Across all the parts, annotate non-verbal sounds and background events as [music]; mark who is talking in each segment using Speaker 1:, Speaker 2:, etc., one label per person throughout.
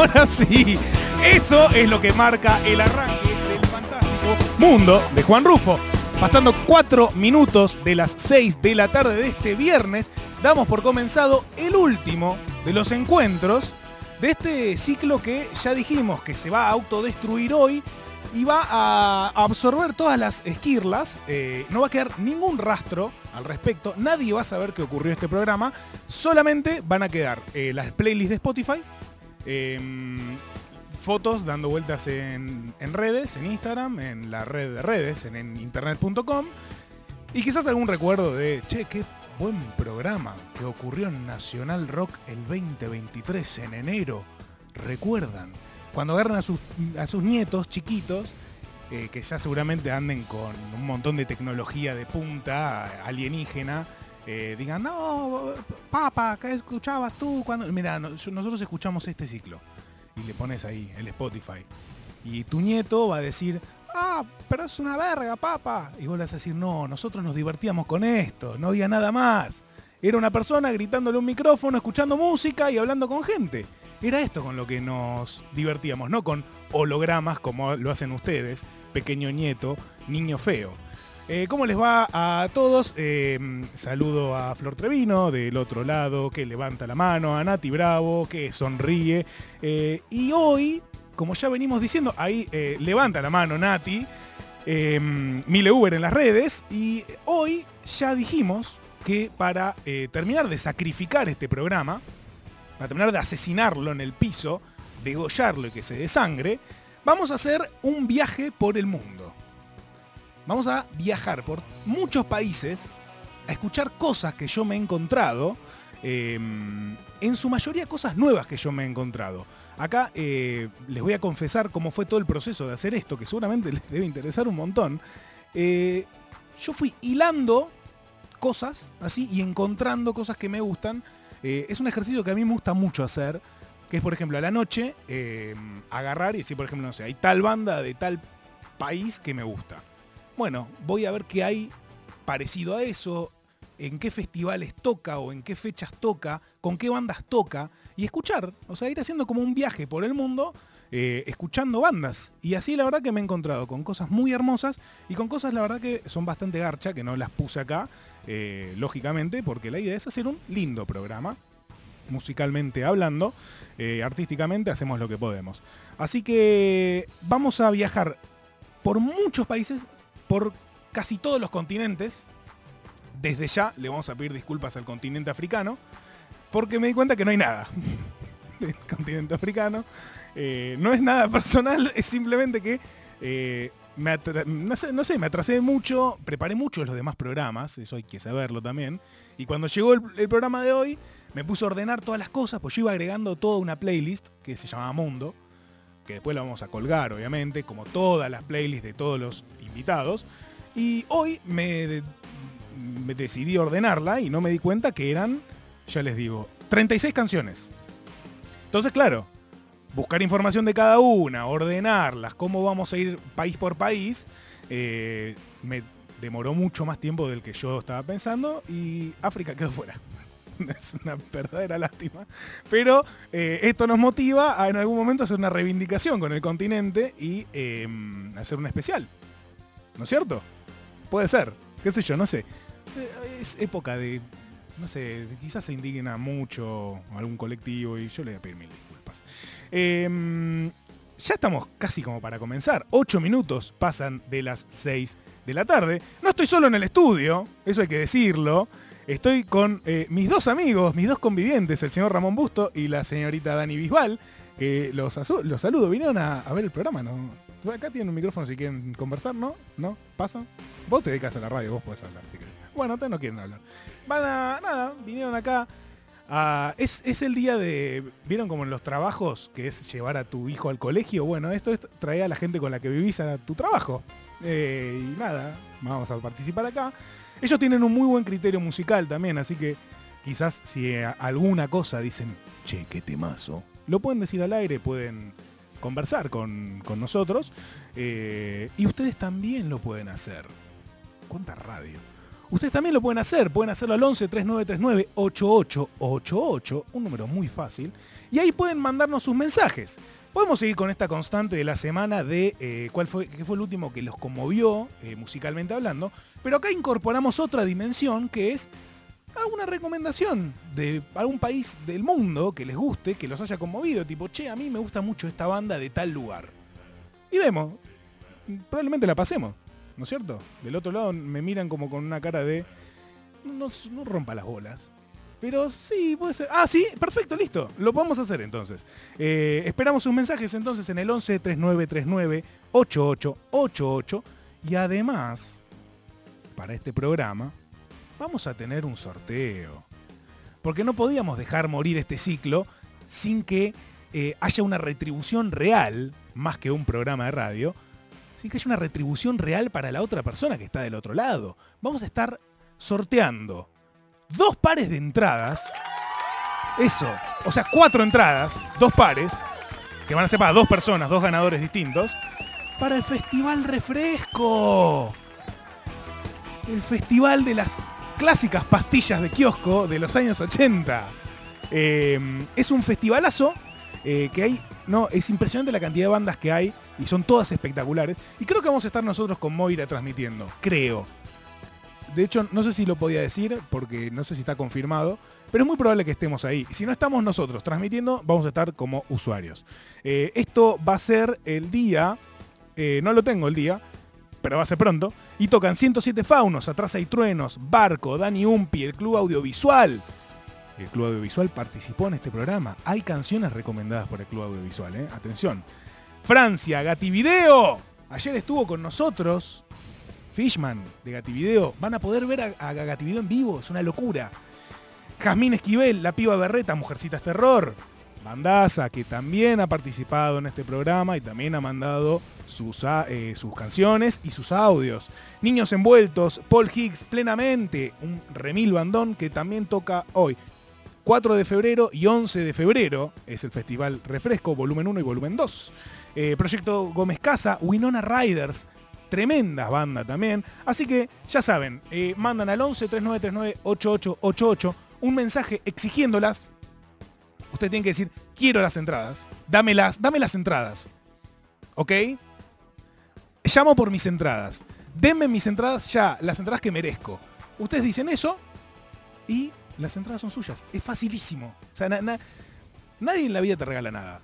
Speaker 1: Ahora sí, eso es lo que marca el arranque del fantástico mundo de Juan Rufo. Pasando cuatro minutos de las 6 de la tarde de este viernes, damos por comenzado el último de los encuentros de este ciclo que ya dijimos que se va a autodestruir hoy y va a absorber todas las esquirlas. eh, no va a quedar ningún rastro al respecto. Nadie va a saber qué ocurrió este programa. Solamente van a quedar eh, las playlists de Spotify. Em, fotos dando vueltas en, en redes, en Instagram, en la red de redes, en, internet.com. Y quizás algún recuerdo de, che, qué buen programa que ocurrió en Nacional Rock el 2023 en enero. ¿Recuerdan? Cuando agarran a sus, a sus nietos chiquitos, eh, que ya seguramente anden con un montón de tecnología de punta alienígena, eh, digan, no, papá, ¿qué escuchabas tú? cuando Mira, nosotros escuchamos este ciclo. Y le pones ahí el Spotify. Y tu nieto va a decir, ah, pero es una verga, papá. Y vos le vas a decir, no, nosotros nos divertíamos con esto, no había nada más. Era una persona gritándole un micrófono, escuchando música y hablando con gente. Era esto con lo que nos divertíamos, no con hologramas como lo hacen ustedes, pequeño nieto, niño feo. Eh, ¿Cómo les va a todos? Eh, saludo a Flor Trevino del otro lado, que levanta la mano, a Nati Bravo, que sonríe. Eh, y hoy, como ya venimos diciendo, ahí levanta la mano Nati, eh, Mile Uber en las redes, y hoy ya dijimos que para terminar de sacrificar este programa, para terminar de asesinarlo en el piso, degollarlo y que se desangre, vamos a hacer un viaje por el mundo. Vamos a viajar por muchos países a escuchar cosas que yo me he encontrado, eh, en su mayoría cosas nuevas que yo me he encontrado. Acá eh, les voy a confesar cómo fue todo el proceso de hacer esto, que seguramente [laughs] les debe interesar un montón. Eh, yo fui hilando cosas así y encontrando cosas que me gustan. Eh, es un ejercicio que a mí me gusta mucho hacer, que es por ejemplo a la noche eh, agarrar y decir, por ejemplo, no sé, hay tal banda de tal país que me gusta. Bueno, voy a ver qué hay parecido a eso, en qué festivales toca o en qué fechas toca, con qué bandas toca, y escuchar, o sea, ir haciendo como un viaje por el mundo, eh, escuchando bandas. Y así la verdad que me he encontrado con cosas muy hermosas y con cosas la verdad que son bastante garcha, que no las puse acá, eh, lógicamente, porque la idea es hacer un lindo programa, musicalmente hablando, eh, artísticamente hacemos lo que podemos. Así que vamos a viajar por muchos países, por casi todos los continentes. Desde ya le vamos a pedir disculpas al continente africano, porque me di cuenta que no hay nada [laughs] del continente africano. Eh, no es nada [laughs] personal, es simplemente que eh, me no, sé, no sé, me atrasé mucho, preparé mucho los demás programas, eso hay que saberlo también. Y cuando llegó el, el programa de hoy, me puse a ordenar todas las cosas, pues yo iba agregando toda una playlist que se llamaba Mundo, que después la vamos a colgar, obviamente, como todas las playlists de todos los invitados. Y hoy me, de- me decidí ordenarla y no me di cuenta que eran, ya les digo, 36 canciones. Entonces, claro, buscar información de cada una, ordenarlas, cómo vamos a ir país por país, eh, me demoró mucho más tiempo del que yo estaba pensando y África quedó fuera. [laughs] Es una verdadera lástima. Pero eh, esto nos motiva a en algún momento hacer una reivindicación con el continente y eh, hacer un especial. ¿No es cierto? Puede ser. ¿Qué sé yo? No sé. Es época de... No sé, quizás se indigna mucho algún colectivo y yo le voy a pedir mil disculpas. Eh, ya estamos casi como para comenzar. Ocho minutos pasan de las seis de la tarde. No estoy solo en el estudio, eso hay que decirlo. Estoy con eh, mis dos amigos, mis dos convivientes, el señor Ramón Busto y la señorita Dani Bisbal, que los, los saludo. Vinieron a, a ver el programa, ¿no? Acá tienen un micrófono si quieren conversar, ¿no? ¿No? ¿Pasan? Vos te dedicas a la radio, vos podés hablar si querés. Bueno, ustedes no quieren hablar. Van a... Nada, vinieron acá. a- es, es el día de... ¿Vieron como en los trabajos que es llevar a tu hijo al colegio? Bueno, esto es traer a la gente con la que vivís a tu trabajo. Eh, y nada, vamos a participar acá. Ellos tienen un muy buen criterio musical también, así que quizás si alguna cosa dicen, che, qué temazo, lo pueden decir al aire, pueden conversar con, con nosotros eh, y ustedes también lo pueden hacer. ¿Cuánta radio? Ustedes también lo pueden hacer, pueden hacerlo al 11 3939 8888, un número muy fácil, y ahí pueden mandarnos sus mensajes. Podemos seguir con esta constante de la semana de eh, cuál fue, qué fue el último que los conmovió eh, musicalmente hablando, pero acá incorporamos otra dimensión que es alguna recomendación de algún país del mundo que les guste, que los haya conmovido, tipo, che, a mí me gusta mucho esta banda de tal lugar. Y vemos, probablemente la pasemos, ¿no es cierto? Del otro lado me miran como con una cara de, no, rompa las bolas. Pero sí, puede ser. Ah, sí, perfecto, listo. Lo podemos hacer entonces. Eh, esperamos sus mensajes entonces en el 11 3939 8888. Y además, para este programa, vamos a tener un sorteo. Porque no podíamos dejar morir este ciclo sin que eh, haya una retribución real, más que un programa de radio, sin que haya una retribución real para la otra persona que está del otro lado. Vamos a estar sorteando dos pares de entradas. Eso, o sea, cuatro entradas, dos pares, que van a ser para dos personas, dos ganadores distintos, para el Festival Refresco. El festival de las clásicas pastillas de kiosco de los años 80. Em, es un festivalazo eh, que hay, no, es impresionante la cantidad de bandas que hay y son todas espectaculares. Y creo que vamos a estar nosotros con Moira transmitiendo, creo. De hecho, no sé si lo podía decir porque no sé si está confirmado, pero es muy probable que estemos ahí. Si no estamos nosotros transmitiendo, vamos a estar como usuarios. Eh, esto va a ser el día, eh, no lo tengo el día, pero va a ser pronto. Y tocan 107 faunos, atrás hay truenos, Barco, Dani Umpi, el Club Audiovisual. El Club Audiovisual participó en este programa. Hay canciones recomendadas por el Club Audiovisual, ¿eh? Atención. Francia, Gativideo. Ayer estuvo con nosotros. Fishman de Gativideo. Van a poder ver a, a Gativideo en vivo, es una locura. Jazmín Esquivel, La Piba Berreta, Mujercitas Terror. Bandaza, que también ha participado en este programa y también ha mandado sus, eh, sus canciones y sus audios. Niños Envueltos, Paul Higgs, Plenamente, un remil bandón que también toca hoy. 4 de febrero y 11 de febrero es el Festival Refresco, volumen 1 y volumen 2. Eh, Proyecto Gómez Casa, Winona Riders, tremenda banda también. Así que ya saben, eh, mandan al 11 3939 8888 un mensaje exigiéndolas usted tiene que decir, quiero las entradas, dámelas, dame las entradas. ¿Ok? Llamo por mis entradas. Denme mis entradas ya, las entradas que merezco. Ustedes dicen eso y las entradas son suyas. Es facilísimo. O sea, nadie en la vida te regala nada.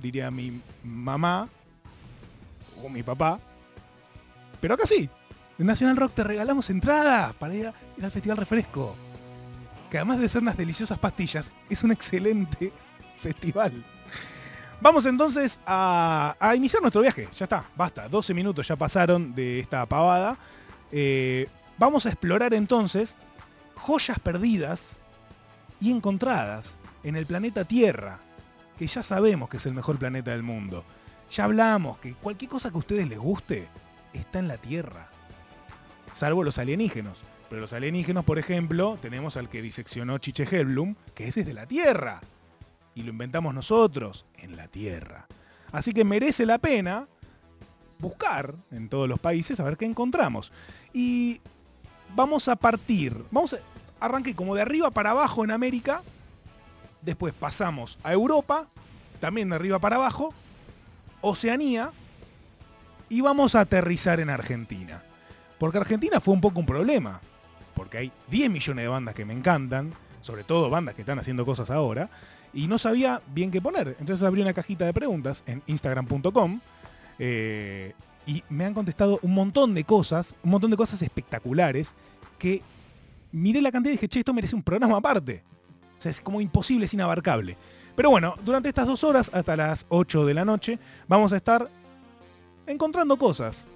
Speaker 1: Diría mi mamá o mi papá. Pero acá sí. En National Rock te regalamos entradas para ir, ir al Festival Refresco que además de ser unas deliciosas pastillas, es un excelente [laughs] festival. Vamos entonces a, iniciar nuestro viaje. Ya está, basta. 12 minutos ya pasaron de esta pavada. Eh, vamos a explorar entonces joyas perdidas y encontradas en el planeta Tierra, que ya sabemos que es el mejor planeta del mundo. Ya hablamos que cualquier cosa que a ustedes les guste está en la Tierra, salvo los alienígenos. Pero los alienígenas, por ejemplo, tenemos al que diseccionó Chiche Hellblum, que ese es de la Tierra. Y lo inventamos nosotros, en la Tierra. Así que merece la pena buscar en todos los países a ver qué encontramos. Y vamos a partir, vamos a arranque como de arriba para abajo en América, después pasamos a Europa, también de arriba para abajo, Oceanía, y vamos a aterrizar en Argentina. Porque Argentina fue un poco un problema porque hay 10 millones de bandas que me encantan, sobre todo bandas que están haciendo cosas ahora, y no sabía bien qué poner. Entonces abrí una cajita de preguntas en instagram.com eh, y me han contestado un montón de cosas, un montón de cosas espectaculares que miré la cantidad y dije, che, esto merece un programa aparte. O sea, es como imposible, es inabarcable. Pero bueno, durante estas dos horas, hasta las 8 de la noche, vamos a estar encontrando cosas.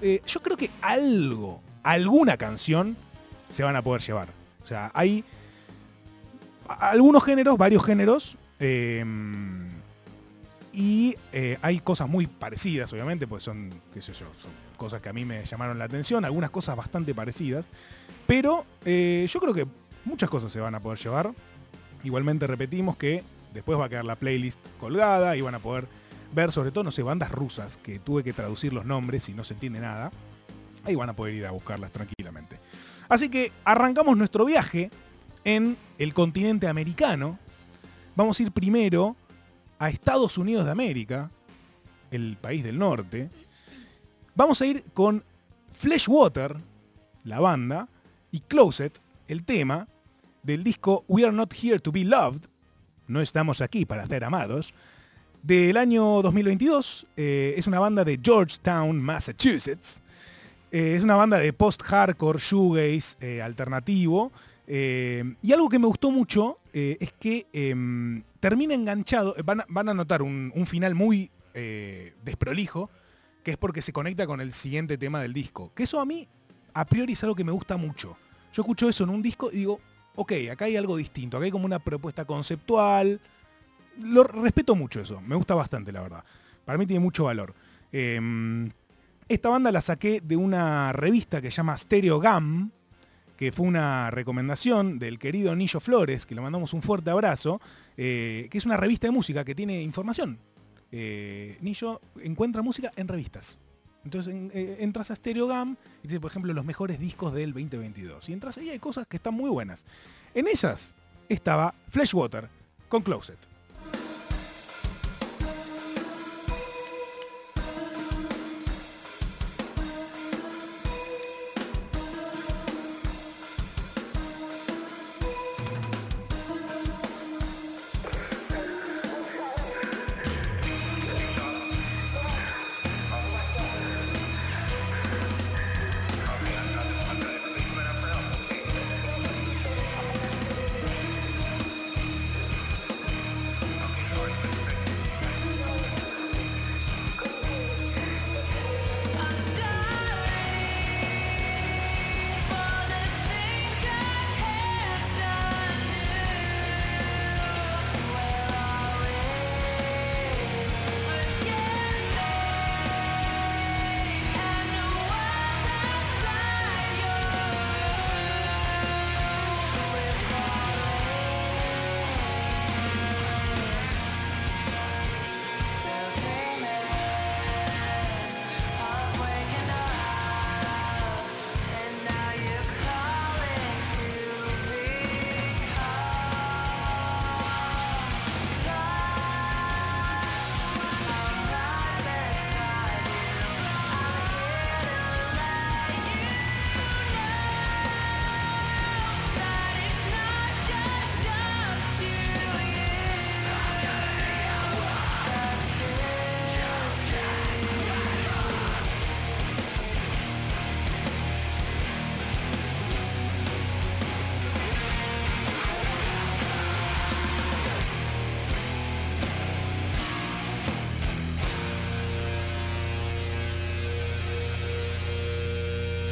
Speaker 1: Eh, yo creo que algo, alguna canción se van a poder llevar. O sea, hay algunos géneros, varios géneros, em, y eh, hay cosas muy parecidas, obviamente, pues son cosas que a mí me llamaron la atención, algunas cosas bastante parecidas, pero eh, yo creo que muchas cosas se van a poder llevar. Igualmente repetimos que después va a quedar la playlist colgada y van a poder ver sobre todo, no sé, bandas rusas, que tuve que traducir los nombres y no se entiende nada. Ahí van a poder ir a buscarlas tranquilamente. Así que arrancamos nuestro viaje en el continente americano. Vamos a ir primero a Estados Unidos de América, el país del norte. Vamos a ir con Fleshwater, la banda, y Closet, el tema del disco We Are Not Here to Be Loved, no estamos aquí para ser amados, del año 2022. Eh, es una banda de Georgetown, Massachusetts. Eh, es una banda de post-hardcore, shoegaze, eh, alternativo. y algo que me gustó mucho es que em, termina enganchado, van, a notar un, un final muy desprolijo, que es porque se conecta con el siguiente tema del disco. Que eso a mí, a priori, es algo que me gusta mucho. Yo escucho eso en un disco y digo, ok, acá hay algo distinto, acá hay como una propuesta conceptual. Lo respeto mucho eso, me gusta bastante, la verdad. Para mí tiene mucho valor. Em, esta banda la saqué de una revista que se llama Stereo Gam, que fue una recomendación del querido Nillo Flores, que le mandamos un fuerte abrazo, eh, que es una revista de música que tiene información eh, Nillo encuentra música en revistas. Entonces eh, entras a Stereogam y dice, por ejemplo, los mejores discos del 2022. Y entras ahí, hay cosas que están muy buenas. En esas estaba Fleshwater con Closet.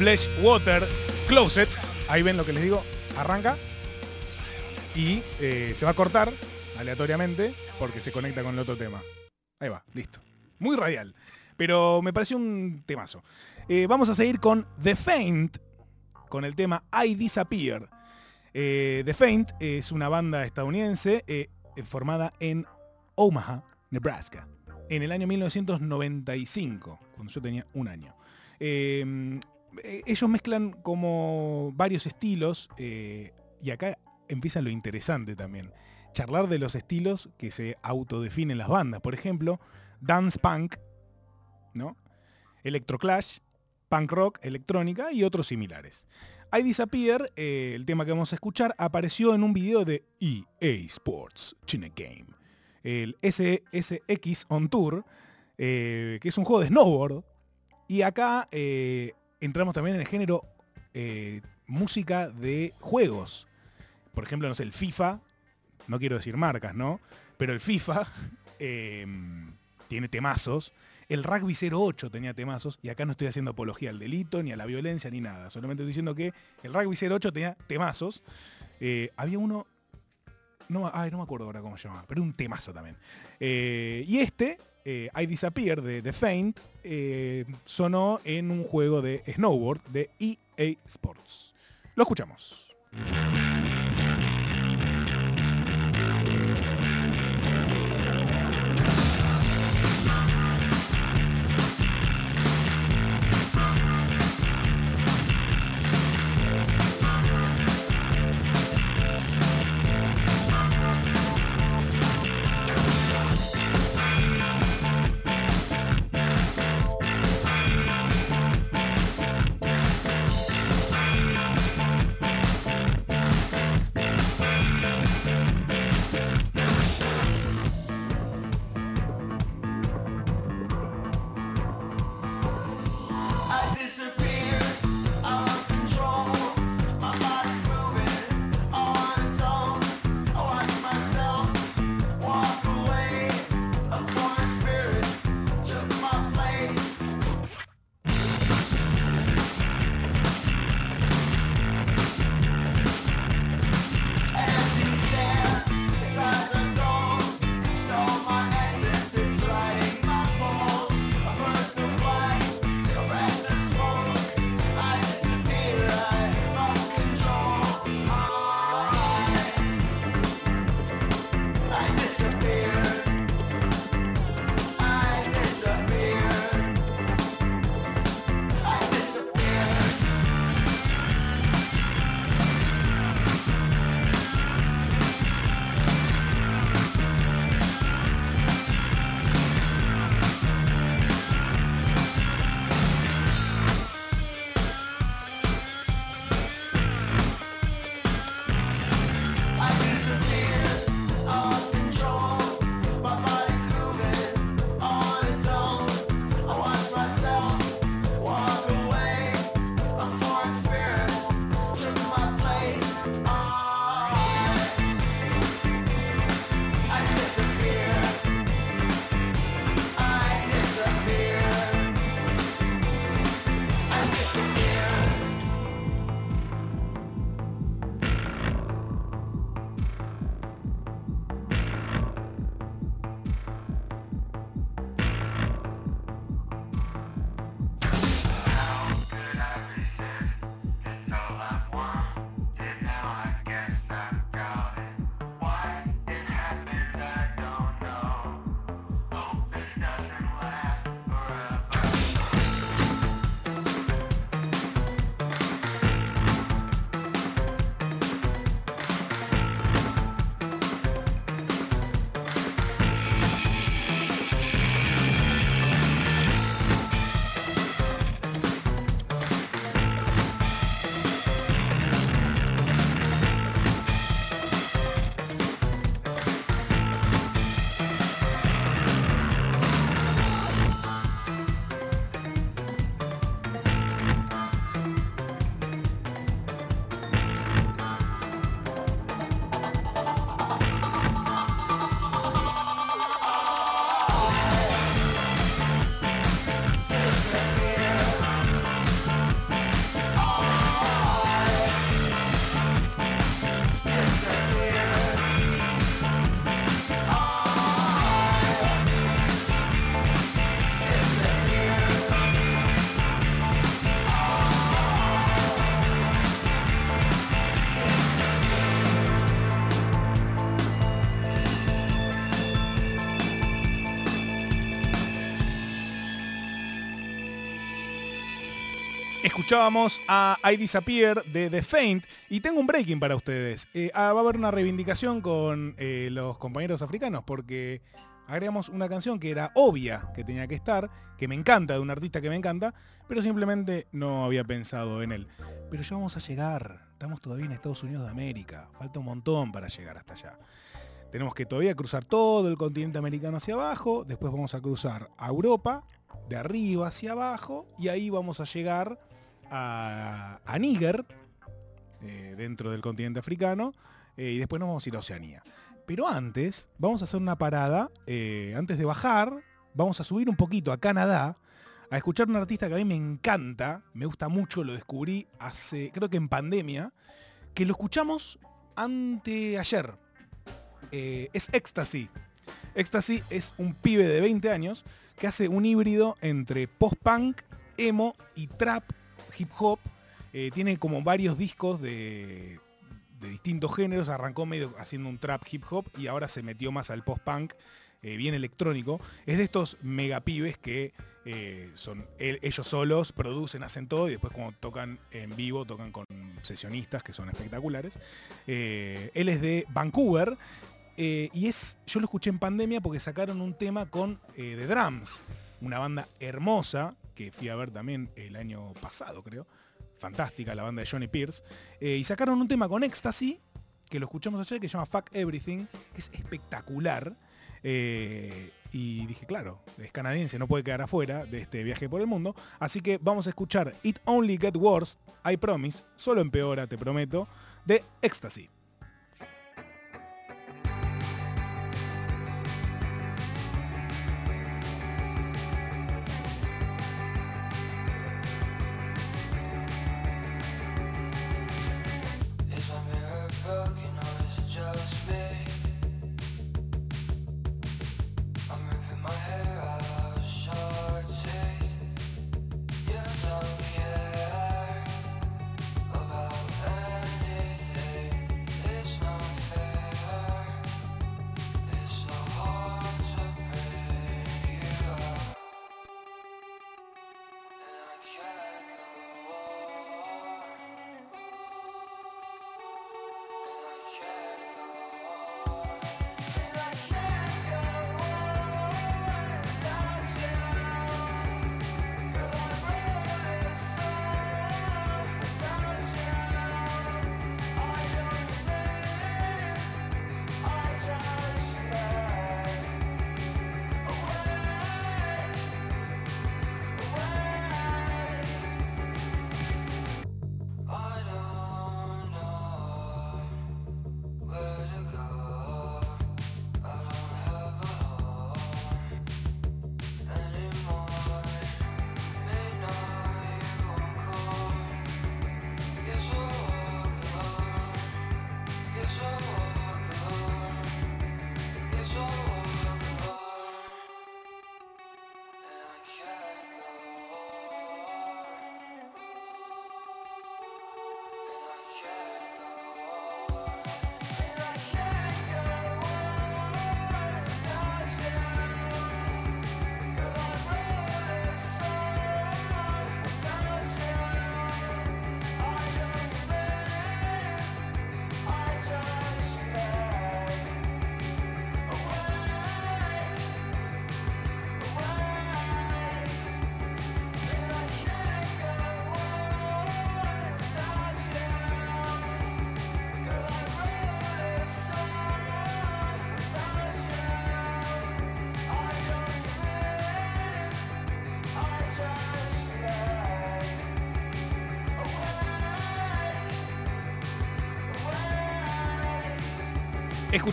Speaker 1: Flesh Water Closet. Ahí ven lo que les digo. Arranca y eh, se va a cortar aleatoriamente porque se conecta con el otro tema. Ahí va, listo. Muy radial. Pero me pareció un temazo. Eh, vamos a seguir con The Faint, con el tema I Disappear. Eh, The Faint es una banda estadounidense formada en Omaha, Nebraska, en el año 1995, cuando yo tenía un año. Ellos mezclan como varios estilos eh, y acá empieza lo interesante también. Charlar de los estilos que se autodefinen las bandas. Por ejemplo, dance punk, ¿no? Electroclash, punk rock, electrónica y otros similares. I Disappear, eh, el tema que vamos a escuchar, apareció en un video de EA Sports China Game. El SSX On Tour, que es un juego de snowboard. Y acá entramos también en el género eh, música de juegos. Por ejemplo, no sé, el FIFA, no quiero decir marcas, ¿no? Pero el FIFA [laughs] em, tiene temazos. El Rugby 08 tenía temazos, y acá no estoy haciendo apología al delito, ni a la violencia, ni nada. Solamente estoy diciendo que el Rugby 08 tenía temazos. Eh, había uno, no, ay, no me acuerdo ahora cómo se llamaba, pero un temazo también. Eh, y este, eh, I Disappear de The Faint eh, sonó en un juego de snowboard de EA Sports. Lo escuchamos. Escuchábamos a I Disappear de The Faint y tengo un breaking para ustedes. Eh, ah, va a haber una reivindicación con eh, los compañeros africanos porque agregamos una canción que era obvia que tenía que estar, que me encanta, de un artista que me encanta, pero simplemente no había pensado en él. Pero ya vamos a llegar, estamos todavía en Estados Unidos de América, falta un montón para llegar hasta allá. Tenemos que todavía cruzar todo el continente americano hacia abajo, después vamos a cruzar a Europa, de arriba hacia abajo, y ahí vamos a llegar a, Níger, eh, dentro del continente africano, eh, y después nos vamos a ir a Oceanía. Pero antes, vamos a hacer una parada, eh, antes de bajar, vamos a subir un poquito a Canadá, a escuchar un artista que a mí me encanta, me gusta mucho, lo descubrí hace, creo que en pandemia, que lo escuchamos anteayer. es Ecstasy. Ecstasy es un pibe de 20 años que hace un híbrido entre post-punk, emo y trap hip hop. Eh, tiene como varios discos de, distintos géneros. Arrancó medio haciendo un trap hip hop y ahora se metió más al post-punk, eh, bien electrónico. Es de estos mega pibes que eh, son ellos solos, producen, hacen todo y después cuando tocan en vivo, tocan con sesionistas que son espectaculares. él es de Vancouver. y es, yo lo escuché en pandemia porque sacaron un tema con The Drums, una banda hermosa que fui a ver también el año pasado, creo. Fantástica la banda de Johnny Pierce. Eh, y sacaron un tema con Ecstasy, que lo escuchamos ayer, que se llama Fuck Everything, que es espectacular. Eh, y dije, claro, es canadiense, no puede quedar afuera de este viaje por el mundo. Así que vamos a escuchar It Only Get Worse, I Promise, solo empeora, te prometo, de Ecstasy.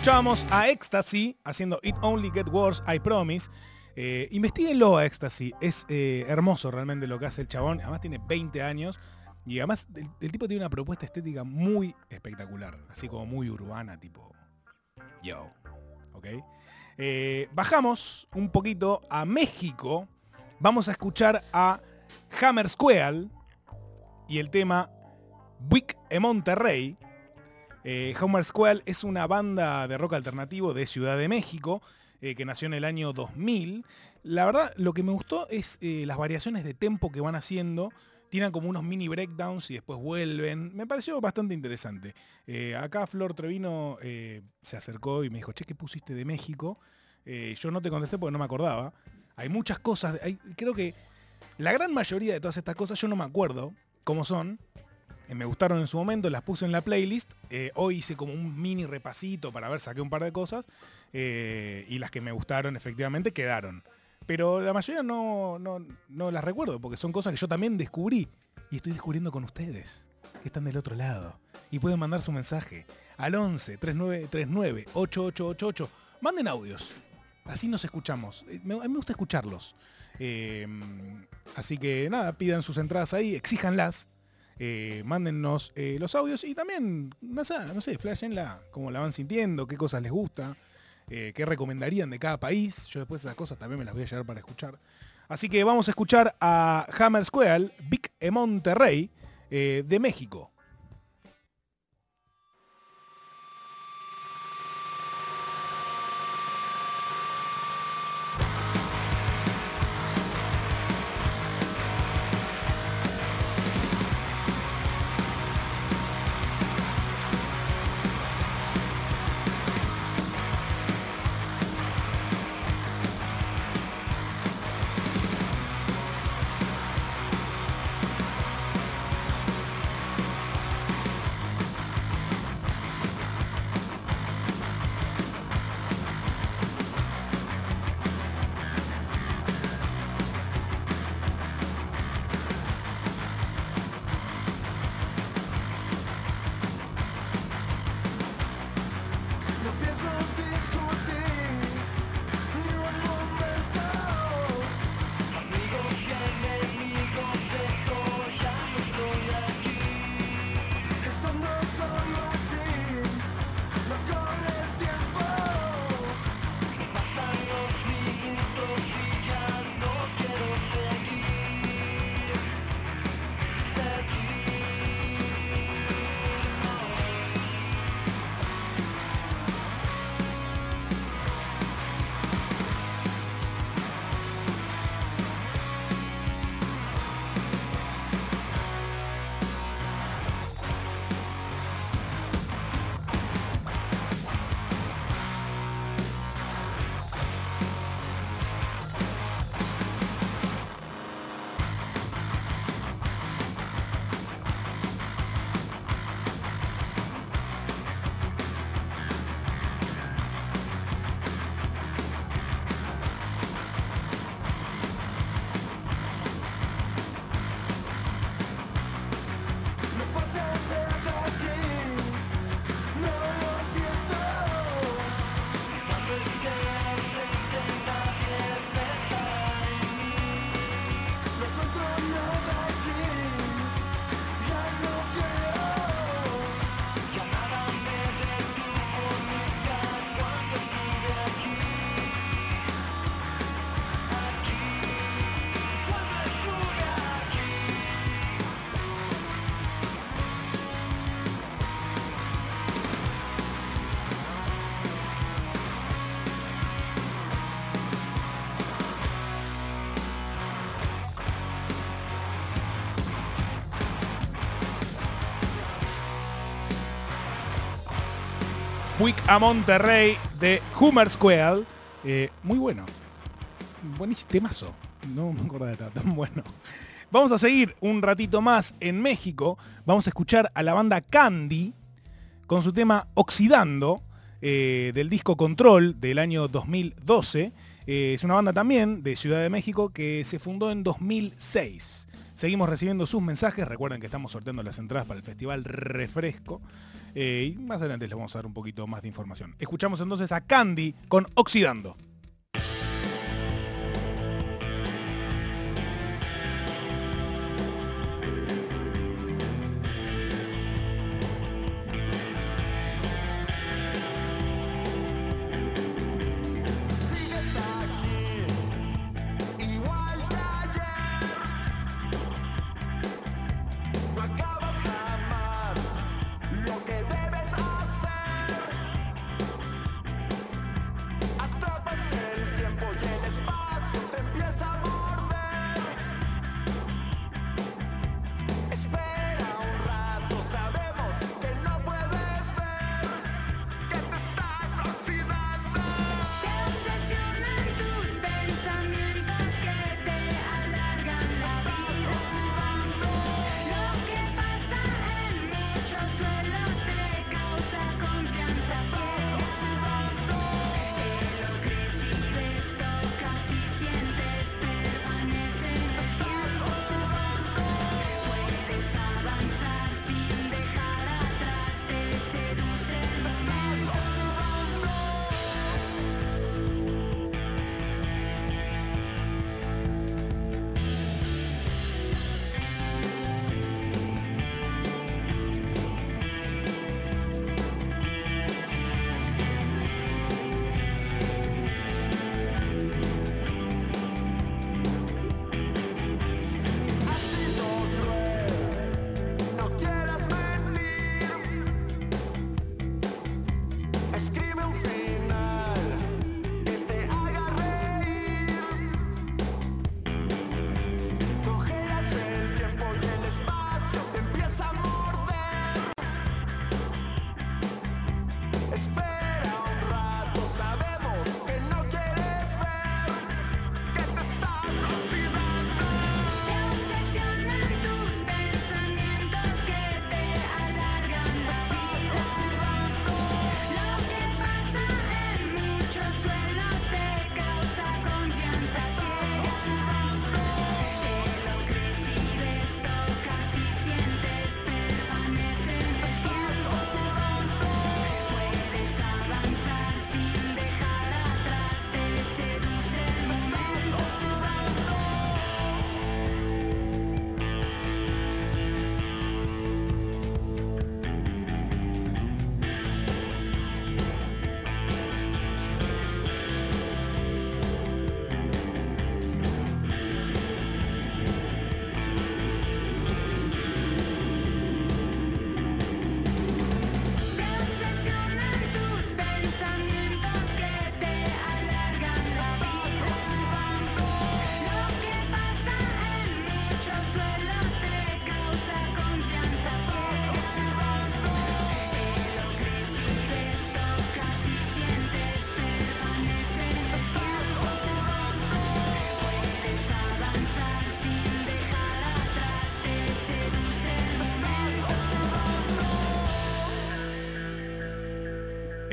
Speaker 1: Escuchábamos a Ecstasy haciendo It Only Get Worse, I Promise. Eh, investiguenlo a Ecstasy. Es eh, hermoso realmente lo que hace el chabón. Además tiene 20 años. Y además el, tipo tiene una propuesta estética muy espectacular. Así como muy urbana, tipo... Yo. ¿Ok? Eh, bajamos un poquito a México. Vamos a escuchar a Hammer Square y el tema Wick en Monterrey. Eh, Homer Squall es una banda de rock alternativo de Ciudad de México eh, que nació en el año 2000. La verdad, lo que me gustó es eh, las variaciones de tempo que van haciendo. tiran como unos mini breakdowns y después vuelven. Me pareció bastante interesante. Eh, acá Flor Trevino se acercó y me dijo, che, ¿qué pusiste de México? Yo no te contesté porque no me acordaba. Hay muchas cosas, creo que la gran mayoría de todas estas cosas yo no me acuerdo cómo son. Me gustaron en su momento, las puse en la playlist. hoy hice como un mini repasito para ver, saqué un par de cosas. y las que me gustaron efectivamente quedaron. Pero la mayoría no, no, las recuerdo, porque son cosas que yo también descubrí. Y estoy descubriendo con ustedes, que están del otro lado. Y pueden mandar su mensaje al 11 3939 8888. Manden audios. Así nos escuchamos. Eh, a mí me gusta escucharlos. Eh, así que nada, pidan sus entradas ahí, exíjanlas. Eh, mándennos los audios y también, no sé, no sé, flashenla, cómo la van sintiendo, qué cosas les gusta. Eh, qué recomendarían de cada país. Yo después esas cosas también me las voy a llevar para escuchar. Así que vamos a escuchar a Hammer Square, Big Monterrey, eh, de México. Quick a Monterrey de Hummer Square. Eh, muy bueno. Temazo. No me acuerdo de tan bueno. Vamos a seguir un ratito más en México. Vamos a escuchar a la banda Candy con su tema Oxidando eh, del disco Control del año 2012. Eh, es una banda también de Ciudad de México que se fundó en 2006. Seguimos recibiendo sus mensajes. Recuerden que estamos sorteando las entradas para el Festival Refresco. Eh, y más adelante les vamos a dar un poquito más de información. Escuchamos entonces a Candy con Oxidando.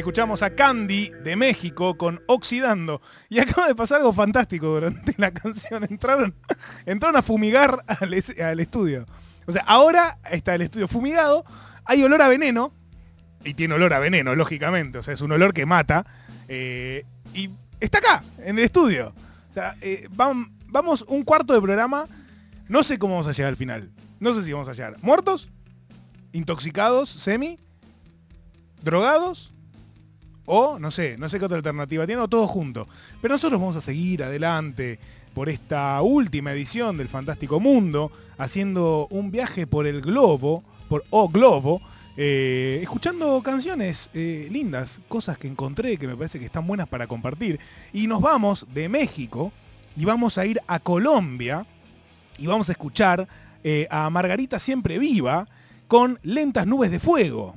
Speaker 1: Escuchamos a Candy de México con Oxidando. Y acaba de pasar algo fantástico durante la [laughs] canción. Entraron, entraron a fumigar al, estudio. O sea, ahora está el estudio fumigado, hay olor a veneno, y tiene olor a veneno, lógicamente. O sea, es un olor que mata. Eh, y está acá, en el estudio. O sea, eh, vamos un cuarto de programa. No sé cómo vamos a llegar al final. No sé si vamos a llegar. ¿Muertos? ¿Intoxicados? ¿Semi? ¿Drogados? O, no sé, no sé qué otra alternativa tiene, o todo junto. Pero nosotros vamos a seguir adelante por esta última edición del Fantástico Mundo, haciendo un viaje por el globo, por O Globo, eh, escuchando canciones eh, lindas, cosas que encontré que me parece que están buenas para compartir. Y nos vamos de México y vamos a ir a Colombia y vamos a escuchar eh, a Margarita Siempre Viva con Lentas Nubes de Fuego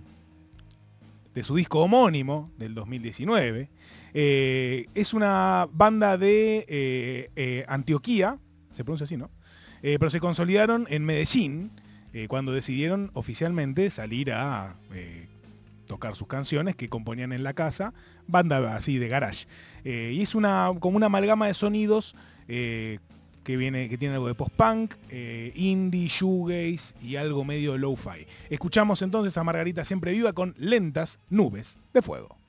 Speaker 1: de su disco homónimo del 2019. Eh, es una banda de eh, eh, Antioquía, se pronuncia así, ¿no? pero se consolidaron en Medellín cuando decidieron oficialmente salir a tocar sus canciones que componían en la casa, banda así de garage. y es una, como una amalgama de sonidos que, viene, que tiene algo de post-punk, eh, indie, shoegaze y algo medio low-fi. Escuchamos entonces a Margarita Siempre Viva con Lentas Nubes de Fuego.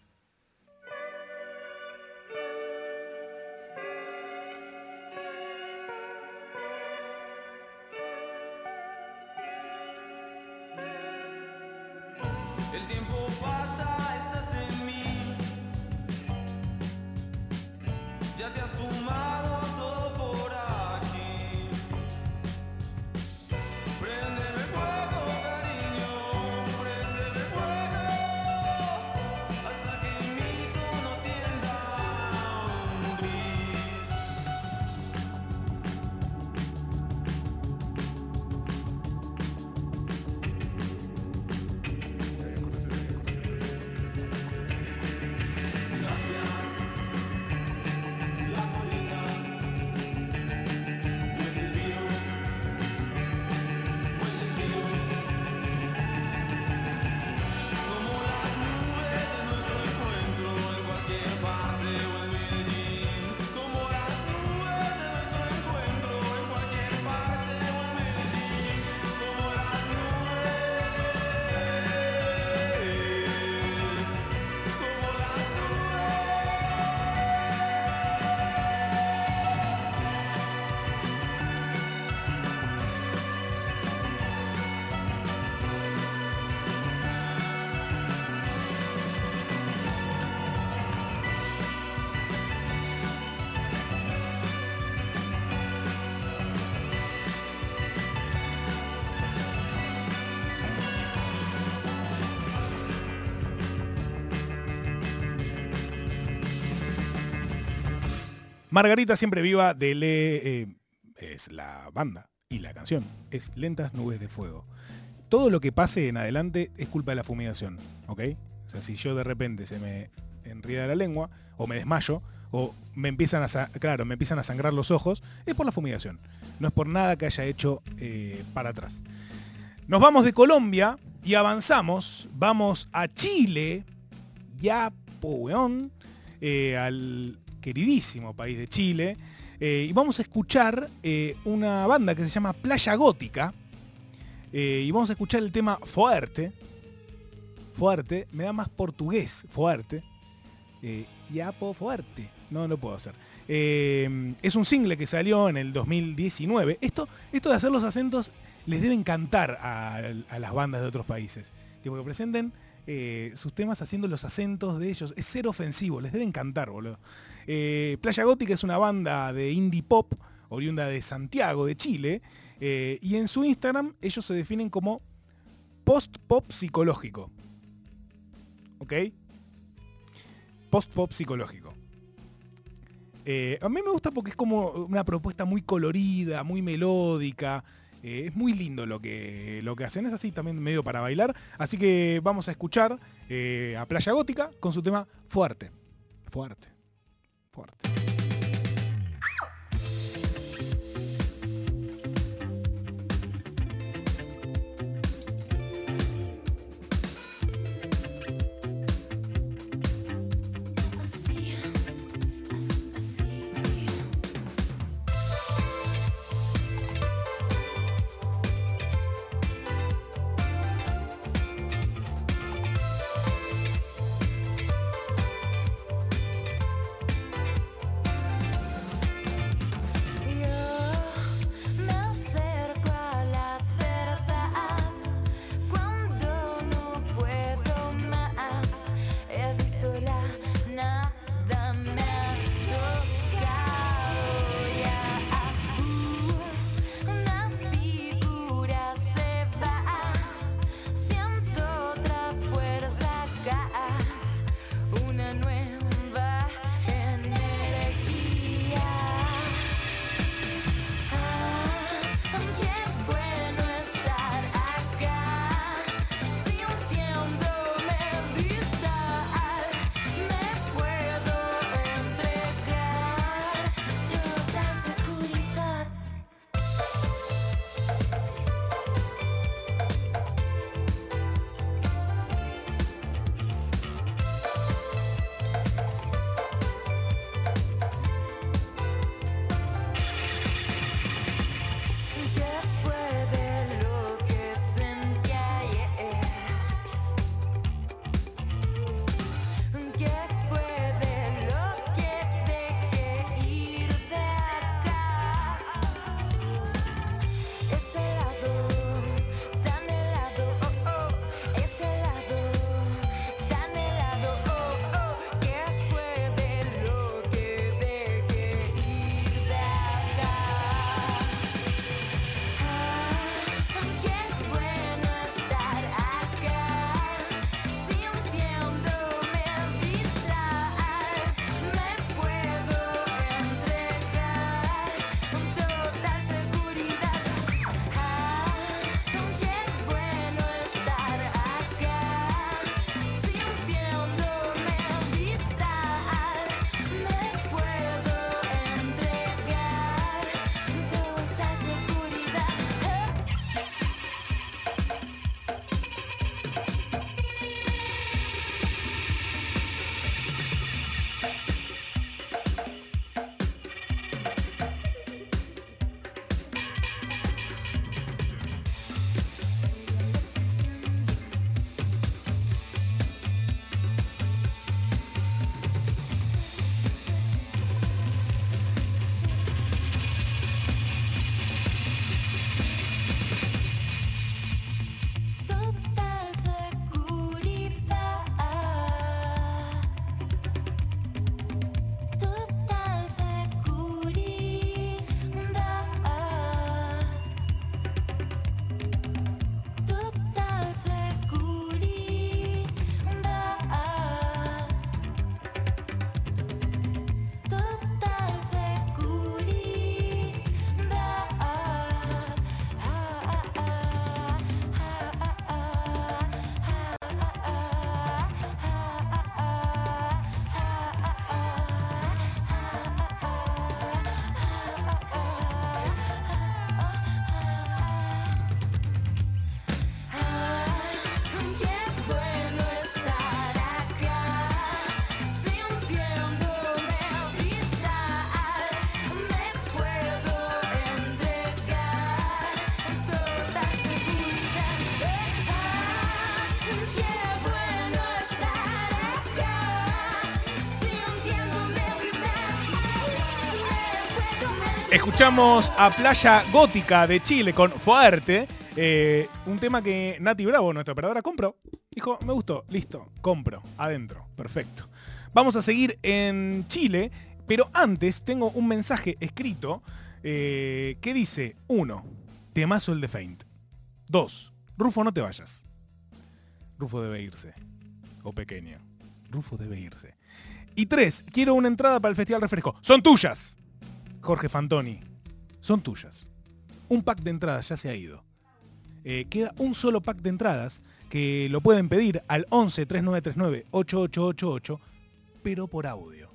Speaker 1: Margarita siempre viva de Le, eh, es la banda y la canción es Lentas Nubes de Fuego. Todo lo que pase en adelante es culpa de la fumigación, ¿ok? O sea, si yo de repente se me enrida la lengua o me desmayo o me empiezan a, claro, me empiezan a sangrar los ojos, es por la fumigación. No es por nada que haya hecho eh, para atrás. Nos vamos de Colombia y avanzamos. Vamos a Chile, ya, weón, eh, al queridísimo país de Chile. Eh, y vamos a escuchar eh, una banda que se llama Playa Gótica. Eh, y vamos a escuchar el tema Fuerte. Fuerte, me da más portugués, fuerte. Yapo Fuerte. No, no puedo hacer. es un single que salió en el 2019. Esto, esto de hacer los acentos les debe encantar a, las bandas de otros países. Tipo que presenten sus temas haciendo los acentos de ellos. Es ser ofensivo, les debe encantar, boludo. Eh, Playa Gótica es una banda de indie pop oriunda de Santiago, de Chile, eh, y en su Instagram ellos se definen como post-pop psicológico. ¿Ok? Post-pop psicológico. Eh, a mí me gusta porque es como una propuesta muy colorida, muy melódica, es muy lindo lo que, lo que hacen, es así también medio para bailar. Así que vamos a escuchar a Playa Gótica con su tema Fuerte. Fuerte. Fuerte. Escuchamos a Playa Gótica de Chile con Fuerte, eh, un tema que Nati Bravo, nuestra operadora, compró. Dijo, me gustó, listo, compro, adentro, perfecto. Vamos a seguir en Chile, pero antes tengo un mensaje escrito eh, que dice, uno, temazo el de Feint. Dos, Rufo, no te vayas. Rufo debe irse. O pequeño. Rufo debe irse. Y tres, quiero una entrada para el Festival Refresco. ¡Son tuyas! Jorge Fantoni, son tuyas. un pack de entradas ya se ha ido. Eh, queda un solo pack de entradas que lo pueden pedir al 11 3939 8888, pero por audio.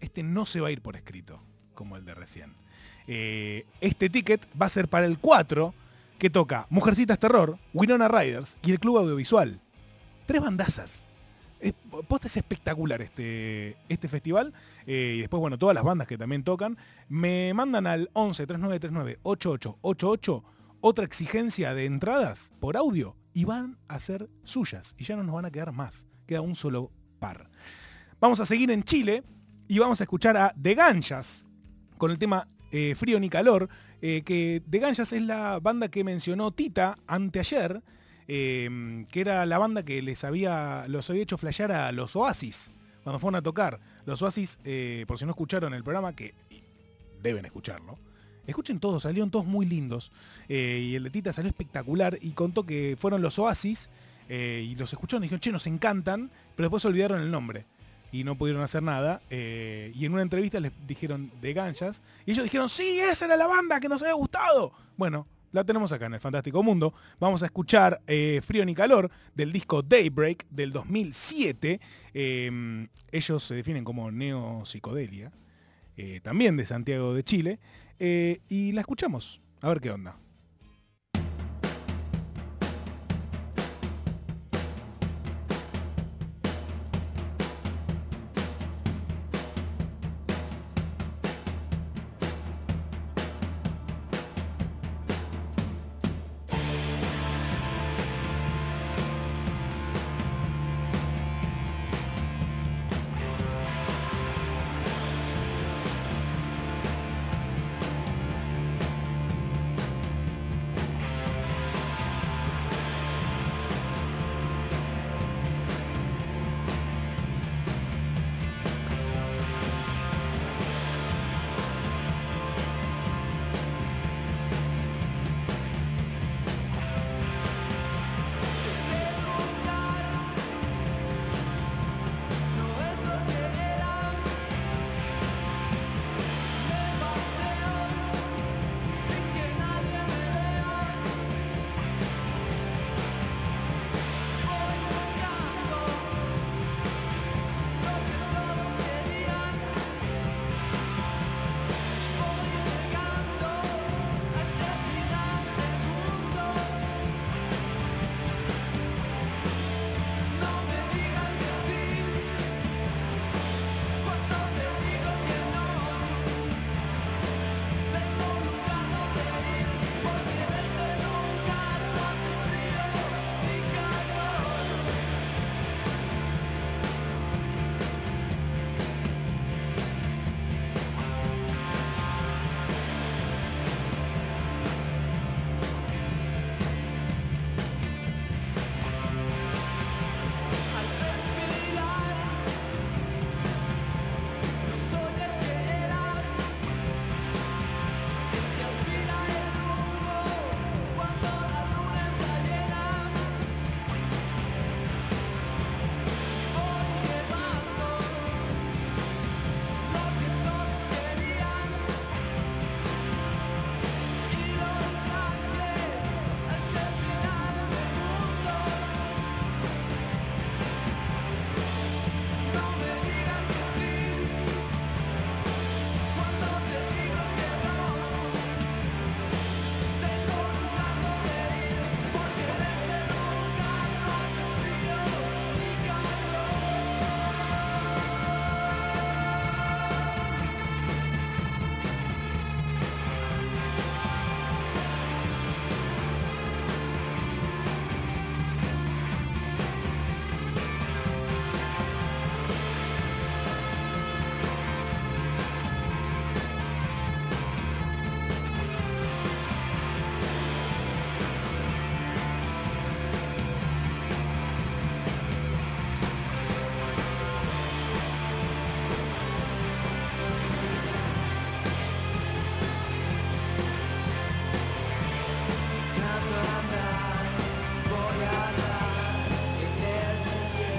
Speaker 1: Este no se va a ir por escrito, como el de recién. Eh, este ticket va a ser para el 4, que toca Mujercitas Terror, Winona Riders y el Club Audiovisual. Tres bandazas. Es, posta es espectacular este, este festival. Eh, y después, bueno, todas las bandas que también tocan. Me mandan al 11 3939 8888 otra exigencia de entradas por audio y van a ser suyas. Y ya no nos van a quedar más. Queda un solo par. Vamos a seguir en Chile y vamos a escuchar a The Ganchas con el tema eh, Frío ni Calor, eh, que The Ganchas es la banda que mencionó Tita anteayer, eh, que era la banda que les había, los había hecho flashear a los Oasis cuando fueron a tocar. Los Oasis, por si no escucharon el programa, que deben escucharlo, Escuchen todos, salieron todos muy lindos. y el de Tita salió espectacular y contó que fueron los Oasis y los escucharon y dijeron, che, nos encantan, pero después olvidaron el nombre y no pudieron hacer nada. Eh, y en una entrevista les dijeron de ganchas. Y ellos dijeron, sí, esa era la banda que nos había gustado. Bueno, la tenemos acá en el Fantástico Mundo. Vamos a escuchar eh, Frío ni Calor del disco Daybreak del 2007. Eh, ellos se definen como neo-psicodelia, también de Santiago de Chile. y la escuchamos, a ver qué onda.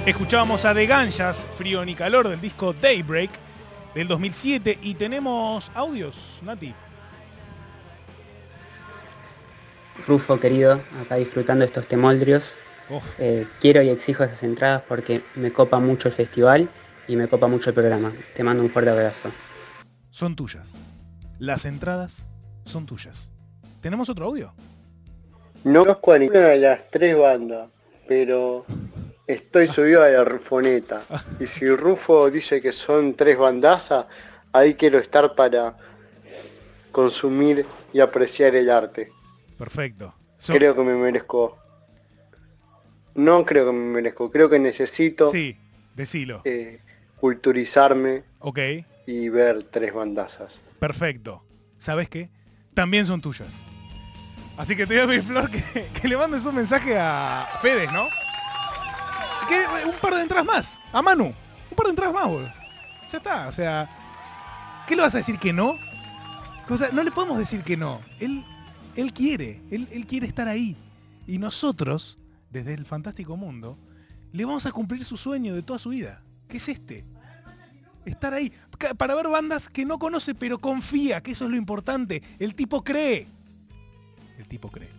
Speaker 1: Escuchábamos a The Ganjas, Frío ni Calor, del disco Daybreak del 2007. Y tenemos audios, Nati.
Speaker 2: Rufo querido, acá disfrutando estos temoldrios. Eh, quiero y exijo esas entradas porque me copa mucho el festival y me copa mucho el programa. Te mando un fuerte abrazo.
Speaker 1: Son tuyas. Las entradas son tuyas. ¿Tenemos otro audio?
Speaker 3: No conozco a ninguna de las tres bandas, pero estoy subido a la rufoneta. Y si Rufo dice que son tres bandazas, ahí quiero estar para consumir y apreciar el arte.
Speaker 1: Perfecto.
Speaker 3: Creo que me merezco. No creo que me merezco, creo que necesito.
Speaker 1: Sí, decilo.
Speaker 3: Eh, culturizarme.
Speaker 1: Ok.
Speaker 3: Y ver tres bandazas.
Speaker 1: Perfecto. ¿Sabes qué? También son tuyas. Así que te voy a pedir, [laughs] Flor, que, le mandes un mensaje a Fedes, ¿no? Un par de entradas más. A Manu. Un par de entradas más, boludo. Ya está. O sea, ¿qué le vas a decir que no? O sea, no le podemos decir que no. Él, él quiere. Él, él quiere estar ahí. Y nosotros, desde el fantástico mundo, le vamos a cumplir su sueño de toda su vida. ¿Qué es este? Estar ahí. Para ver bandas que no conoce, pero confía, que eso es lo importante. El tipo cree el tipo cree.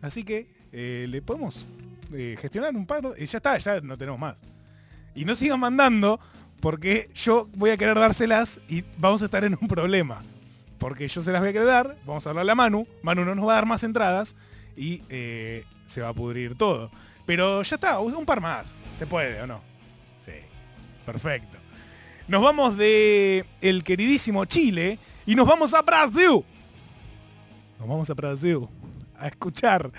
Speaker 1: Así que eh, le podemos eh, gestionar un par y ya está, ya no tenemos más. Y no sigan mandando porque yo voy a querer dárselas y vamos a estar en un problema. Porque yo se las voy a querer dar, vamos a hablarle a Manu, Manu no nos va a dar más entradas y eh, se va a pudrir todo. Pero ya está, un par más. ¿Se puede o no? Sí. Perfecto. Nos vamos de el queridísimo Chile y nos vamos a Brasil. Nos vamos a Brasil a escuchar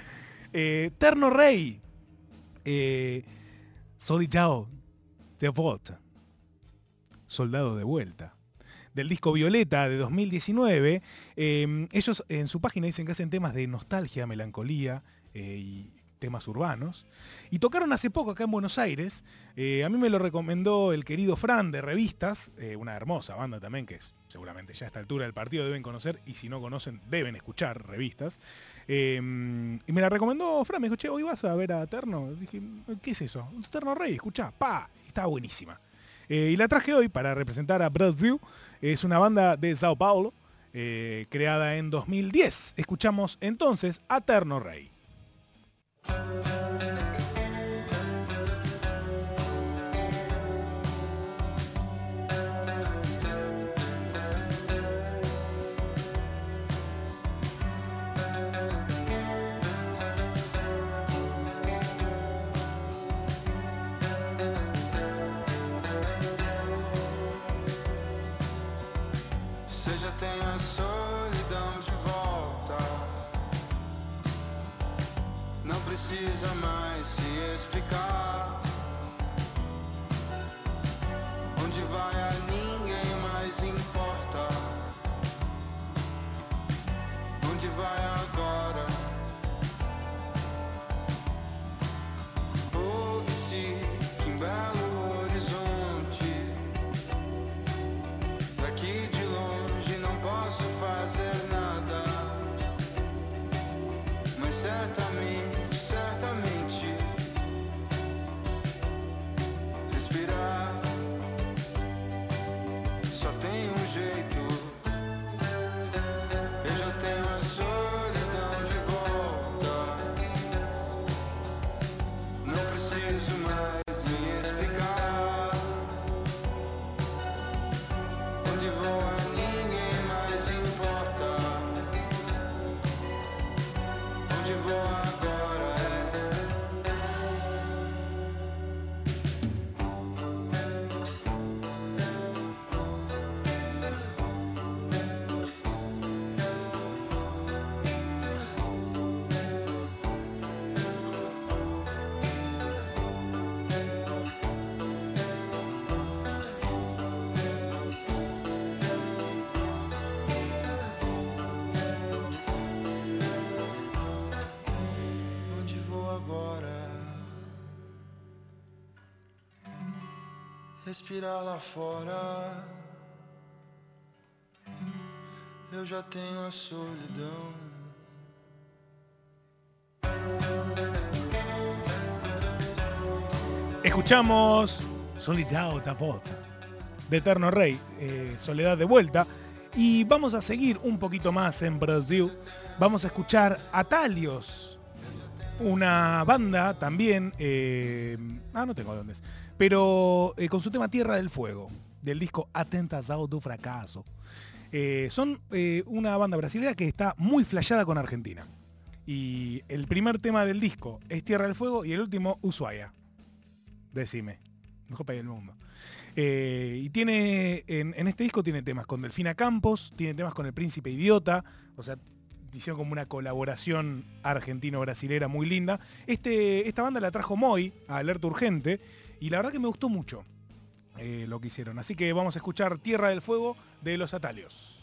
Speaker 1: eh, Terno Rey, eh, Solidao de Volta, Soldado de Vuelta. Del disco Violeta de 2019, eh, ellos en su página dicen que hacen temas de nostalgia, melancolía eh, y temas urbanos. Y tocaron hace poco acá en Buenos Aires. Eh, a mí me lo recomendó el querido Fran de Revistas, eh, una hermosa banda también que es, seguramente ya a esta altura del partido deben conocer y si no conocen deben escuchar Revistas. Eh, y me la recomendó Fran, me dijo, che, hoy vas a ver a Terno. Dije, ¿qué es eso? Un Terno Rey, escuchá, pa, estaba buenísima. y la traje hoy para representar a Brasil. Es una banda de Sao Paulo, creada en 2010. Escuchamos entonces a Terno Rey.
Speaker 4: Eu já tenho solidão.
Speaker 1: Escuchamos Soledad da Volta de Eterno Rey, eh, Soledad de Vuelta. Y vamos a seguir un poquito más en Brasil vamos a escuchar Atalios, una banda también, eh, ah, no tengo dónde es, pero eh, con su tema Tierra del Fuego, del disco Atentas ao do Fracaso. Eh, son eh, una banda brasileña que está muy flayada con Argentina. Y el primer tema del disco es Tierra del Fuego y el último Ushuaia. Decime. Mejor país del mundo. Y tiene, en, en este disco tiene temas con Delfina Campos, tiene temas con El Príncipe Idiota, o sea, hicieron como una colaboración argentino-brasilera muy linda. Este, esta banda la trajo Moy a Alerta Urgente y la verdad que me gustó mucho eh, lo que hicieron. Así que vamos a escuchar Tierra del Fuego de los Atalios.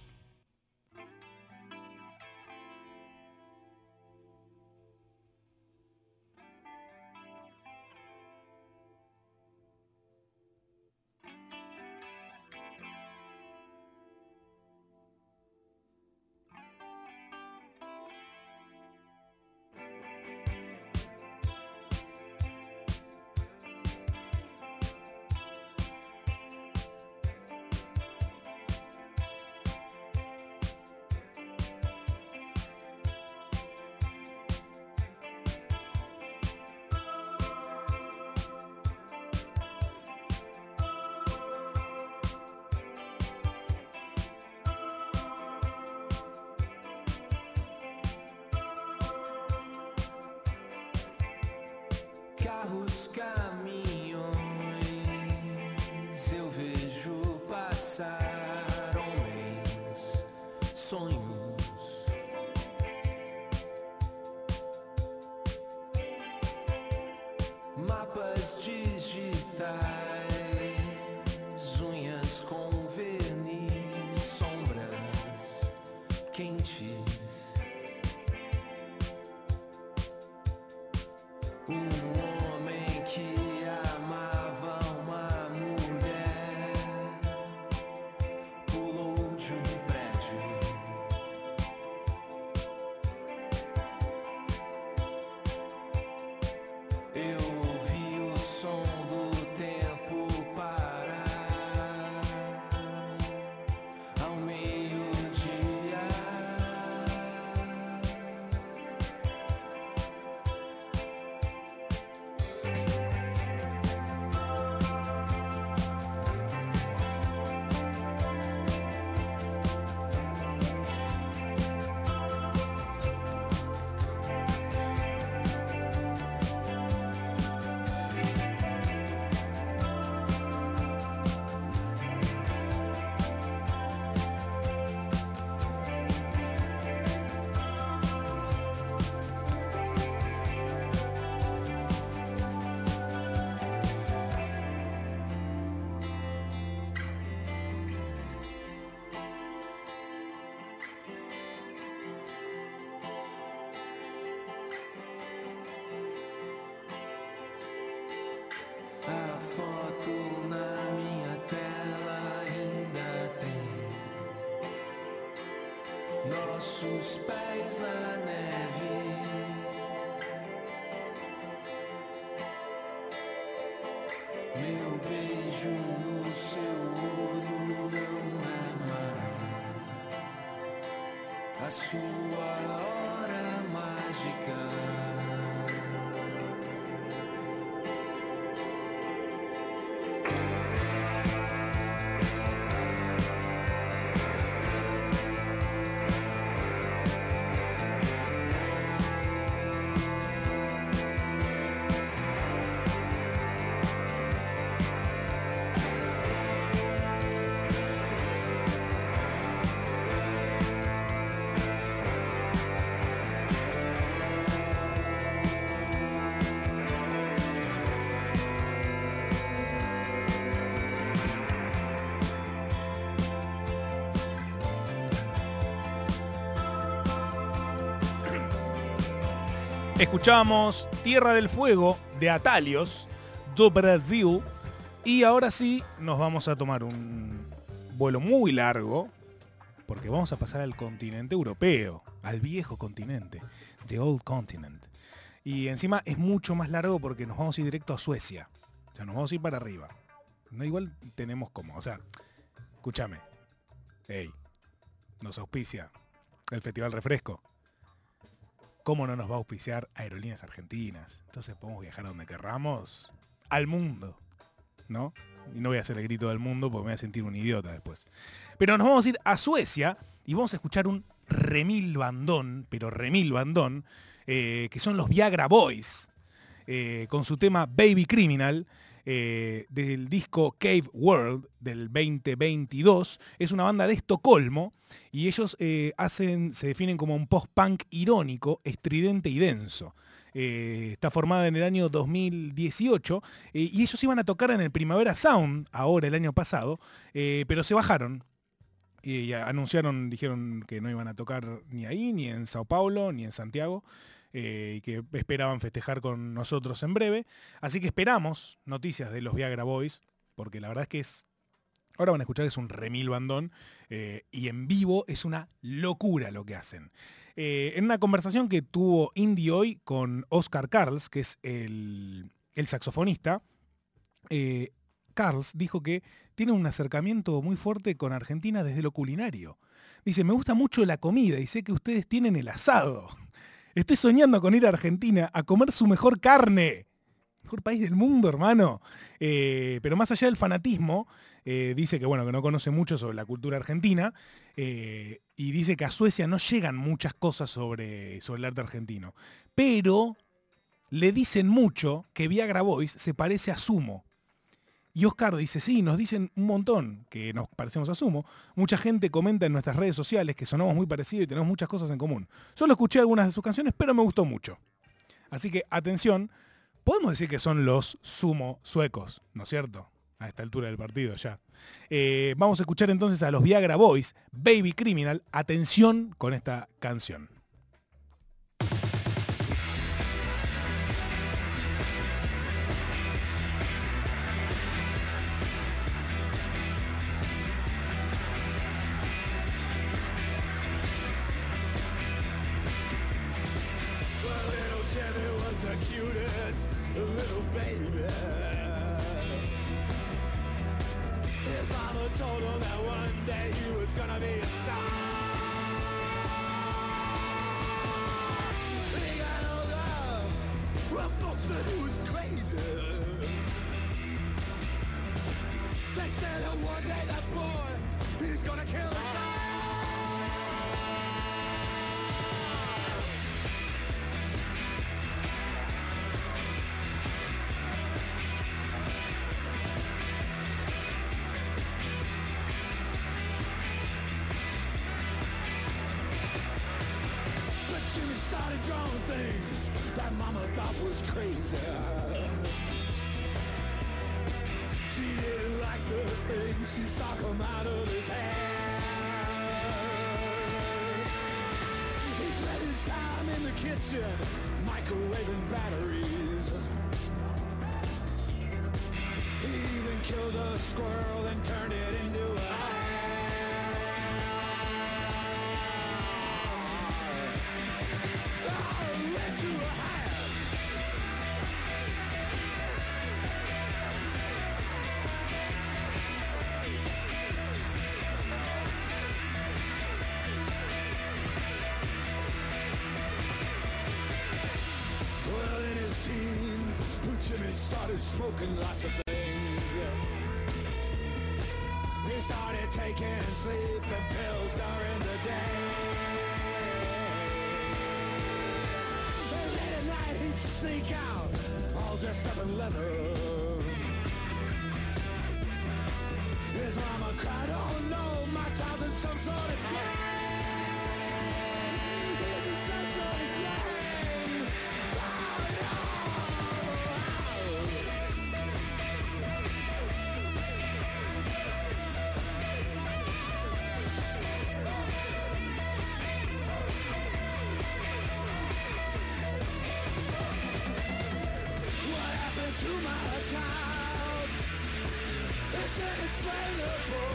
Speaker 4: Nossos pés na neve. Meu beijo no seu olho não é mais a sua
Speaker 1: Escuchamos Tierra del Fuego de Atalios, do Brasil. Y ahora sí nos vamos a tomar un vuelo muy largo, porque vamos a pasar al continente europeo, al viejo continente, The Old Continent. Y encima es mucho más largo porque nos vamos a ir directo a Suecia. O sea, nos vamos a ir para arriba. No igual tenemos como, o sea, escúchame. Hey, nos auspicia el Festival Refresco. ¿Cómo no nos va a auspiciar Aerolíneas Argentinas? Entonces podemos viajar a donde querramos, al mundo, ¿no? Y no voy a hacer el grito del mundo porque me voy a sentir un idiota después. Pero nos vamos a ir a Suecia y vamos a escuchar un remil bandón, pero remil bandón, eh, que son los Viagra Boys, eh, con su tema Baby Criminal, eh, del disco Cave World del 2022. Es una banda de Estocolmo y ellos eh, hacen, se definen como un post-punk irónico, estridente y denso. Eh, está formada en el año 2018 eh, y ellos iban a tocar en el Primavera Sound, ahora el año pasado, pero se bajaron. Y anunciaron, dijeron que no iban a tocar ni ahí, ni en Sao Paulo, ni en Santiago, eh, y que esperaban festejar con nosotros en breve. Así que esperamos noticias de los Viagra Boys, porque la verdad es que es Ahora van a escuchar que es un remil bandón eh, y en vivo es una locura lo que hacen. Eh, en una conversación que tuvo Indie hoy con Oscar Carls, que es el, saxofonista, Carls dijo que tiene un acercamiento muy fuerte con Argentina desde lo culinario. Dice, me gusta mucho la comida y sé que ustedes tienen el asado. Estoy soñando con ir a Argentina a comer su mejor carne. Mejor país del mundo, hermano. Eh, pero más allá del fanatismo, eh, dice que bueno, que no conoce mucho sobre la cultura argentina. eh, y dice que a Suecia no llegan muchas cosas sobre, sobre el arte argentino. Pero le dicen mucho que Viagra Boys se parece a Sumo. Y Oscar dice, sí, nos dicen un montón que nos parecemos a Sumo. Mucha gente comenta en nuestras redes sociales que sonamos muy parecidos y tenemos muchas cosas en común. Solo escuché algunas de sus canciones, pero me gustó mucho. Así que atención, podemos decir que son los Sumo suecos, ¿no es cierto? A esta altura del partido ya. Eh, vamos a escuchar entonces a los Viagra Boys, Baby Criminal. Atención con esta canción.
Speaker 4: Was crazy. She didn't like the things she saw come out of his head. He spent his time in the kitchen, microwaving batteries. He even killed a squirrel and turned it into Started smoking lots of things. He started taking sleeping pills during the day. And late at night, he'd sneak out, all dressed up in leather. His mama cried, oh no, my child's in some sort child. It's inexplainable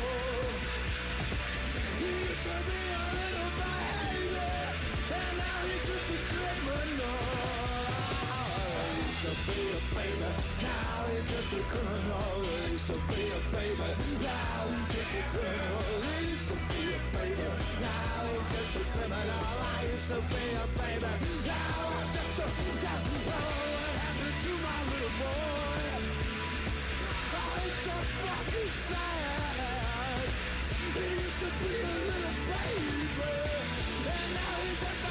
Speaker 4: He used to be a little behavior And now he's just a criminal. He used to be a baby, now he's just a criminal. He used to be a baby, now he's just a criminal. He used to be a baby, now he's just a criminal. I used to be a baby, now I'm just a criminal. Oh, what happened to my little boy? Child? It's inexplainable. He used to be a little baby, and now he's a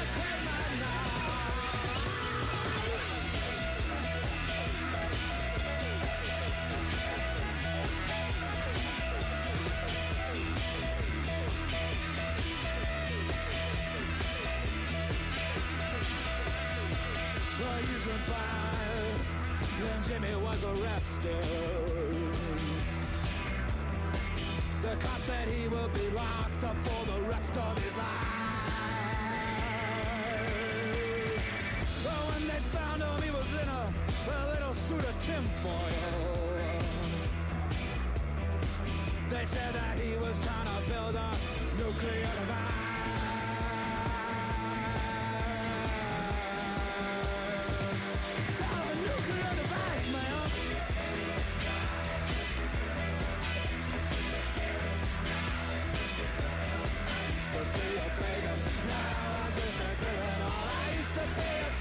Speaker 4: Then Jimmy was arrested. The cop said he will be locked up for the rest of his life. But when they found him, he was in a, a little suit of tinfoil. They said that he was trying to build a nuclear device.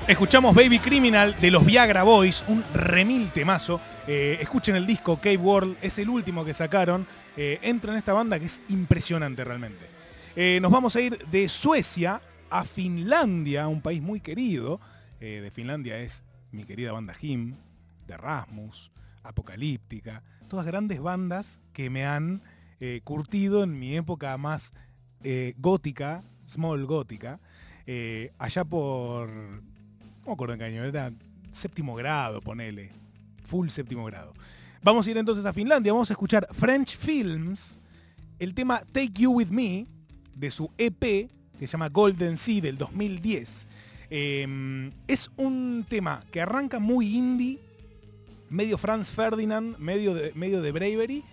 Speaker 1: Escuchamos Baby Criminal de los Viagra Boys, un remil temazo. Eh, escuchen el disco Cave World, es el último que sacaron. Eh, entra en esta banda que es impresionante realmente. Eh, nos vamos a ir de Suecia a Finlandia, un país muy querido. De Finlandia es mi querida banda Him, de Rasmus, Apocalíptica, todas grandes bandas que me han curtido en mi época más gótica, small gótica, allá por, me acuerdo en qué año, era séptimo grado, ponele, full séptimo grado. Vamos a ir entonces a Finlandia, vamos a escuchar French Films, el tema Take You With Me, de su EP, que se llama Golden Sea del 2010. Eh, es un tema que arranca muy indie, medio Franz Ferdinand, medio de, medio de Bravery,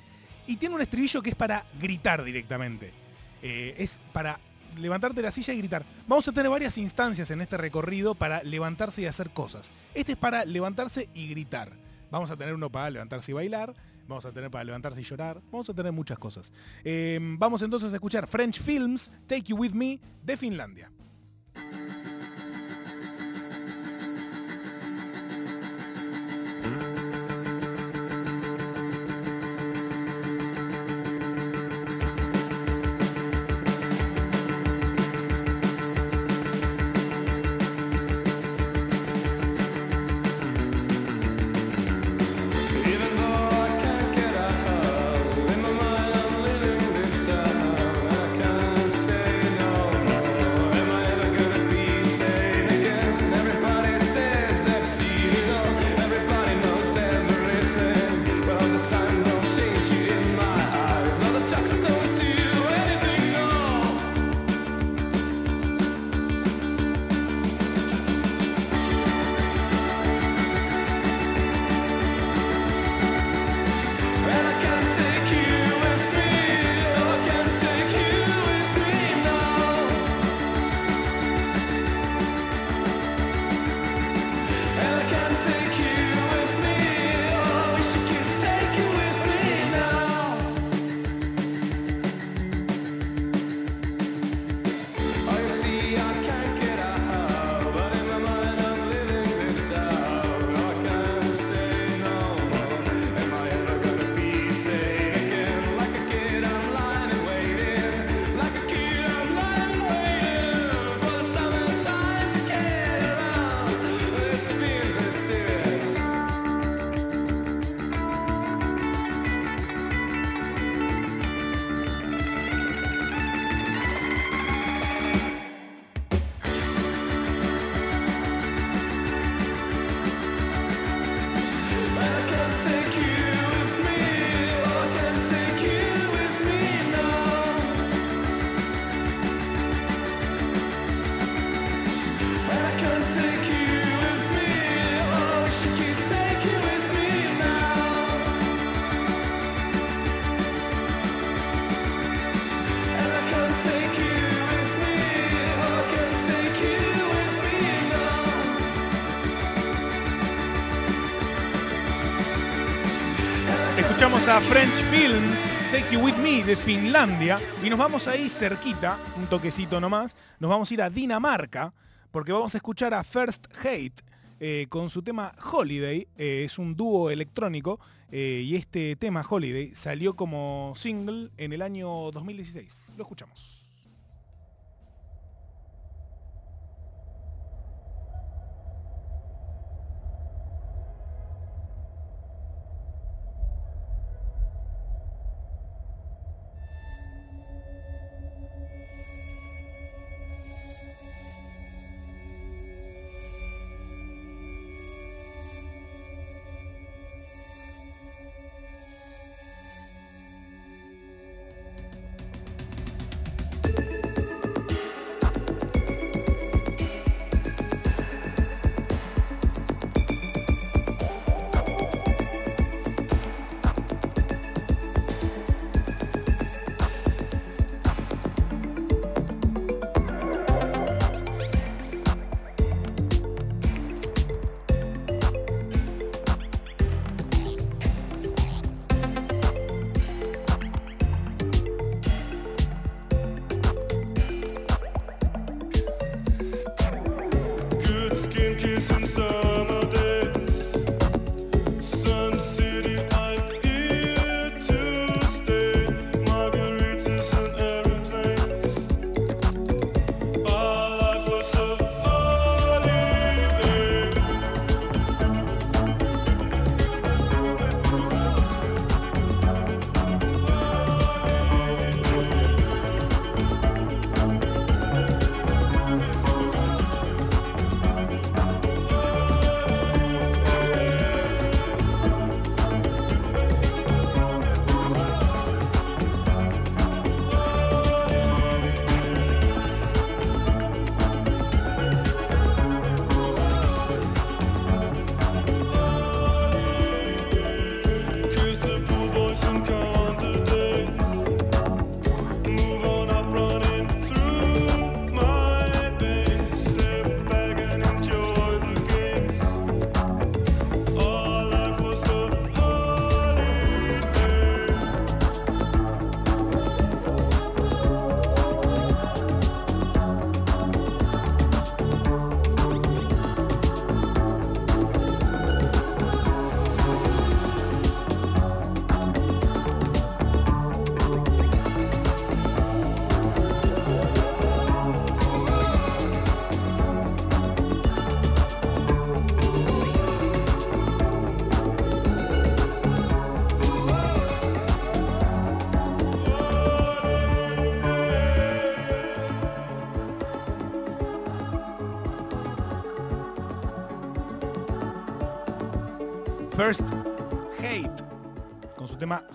Speaker 1: y tiene un estribillo que es para gritar directamente. Eh, es para levantarte de la silla y gritar. Vamos a tener varias instancias en este recorrido para levantarse y hacer cosas. Este es para levantarse y gritar. Vamos a tener uno para levantarse y bailar. Vamos a tener para levantarse y llorar. Vamos a tener muchas cosas. Eh, vamos entonces a escuchar French Films, Take You With Me, de Finlandia. French Films, Take You With Me de Finlandia y nos vamos ahí cerquita, un toquecito nomás, nos vamos a ir a Dinamarca porque vamos a escuchar a First Hate eh, con su tema Holiday, eh, es un dúo electrónico eh, y este tema Holiday salió como single en el año 2016. Lo escuchamos.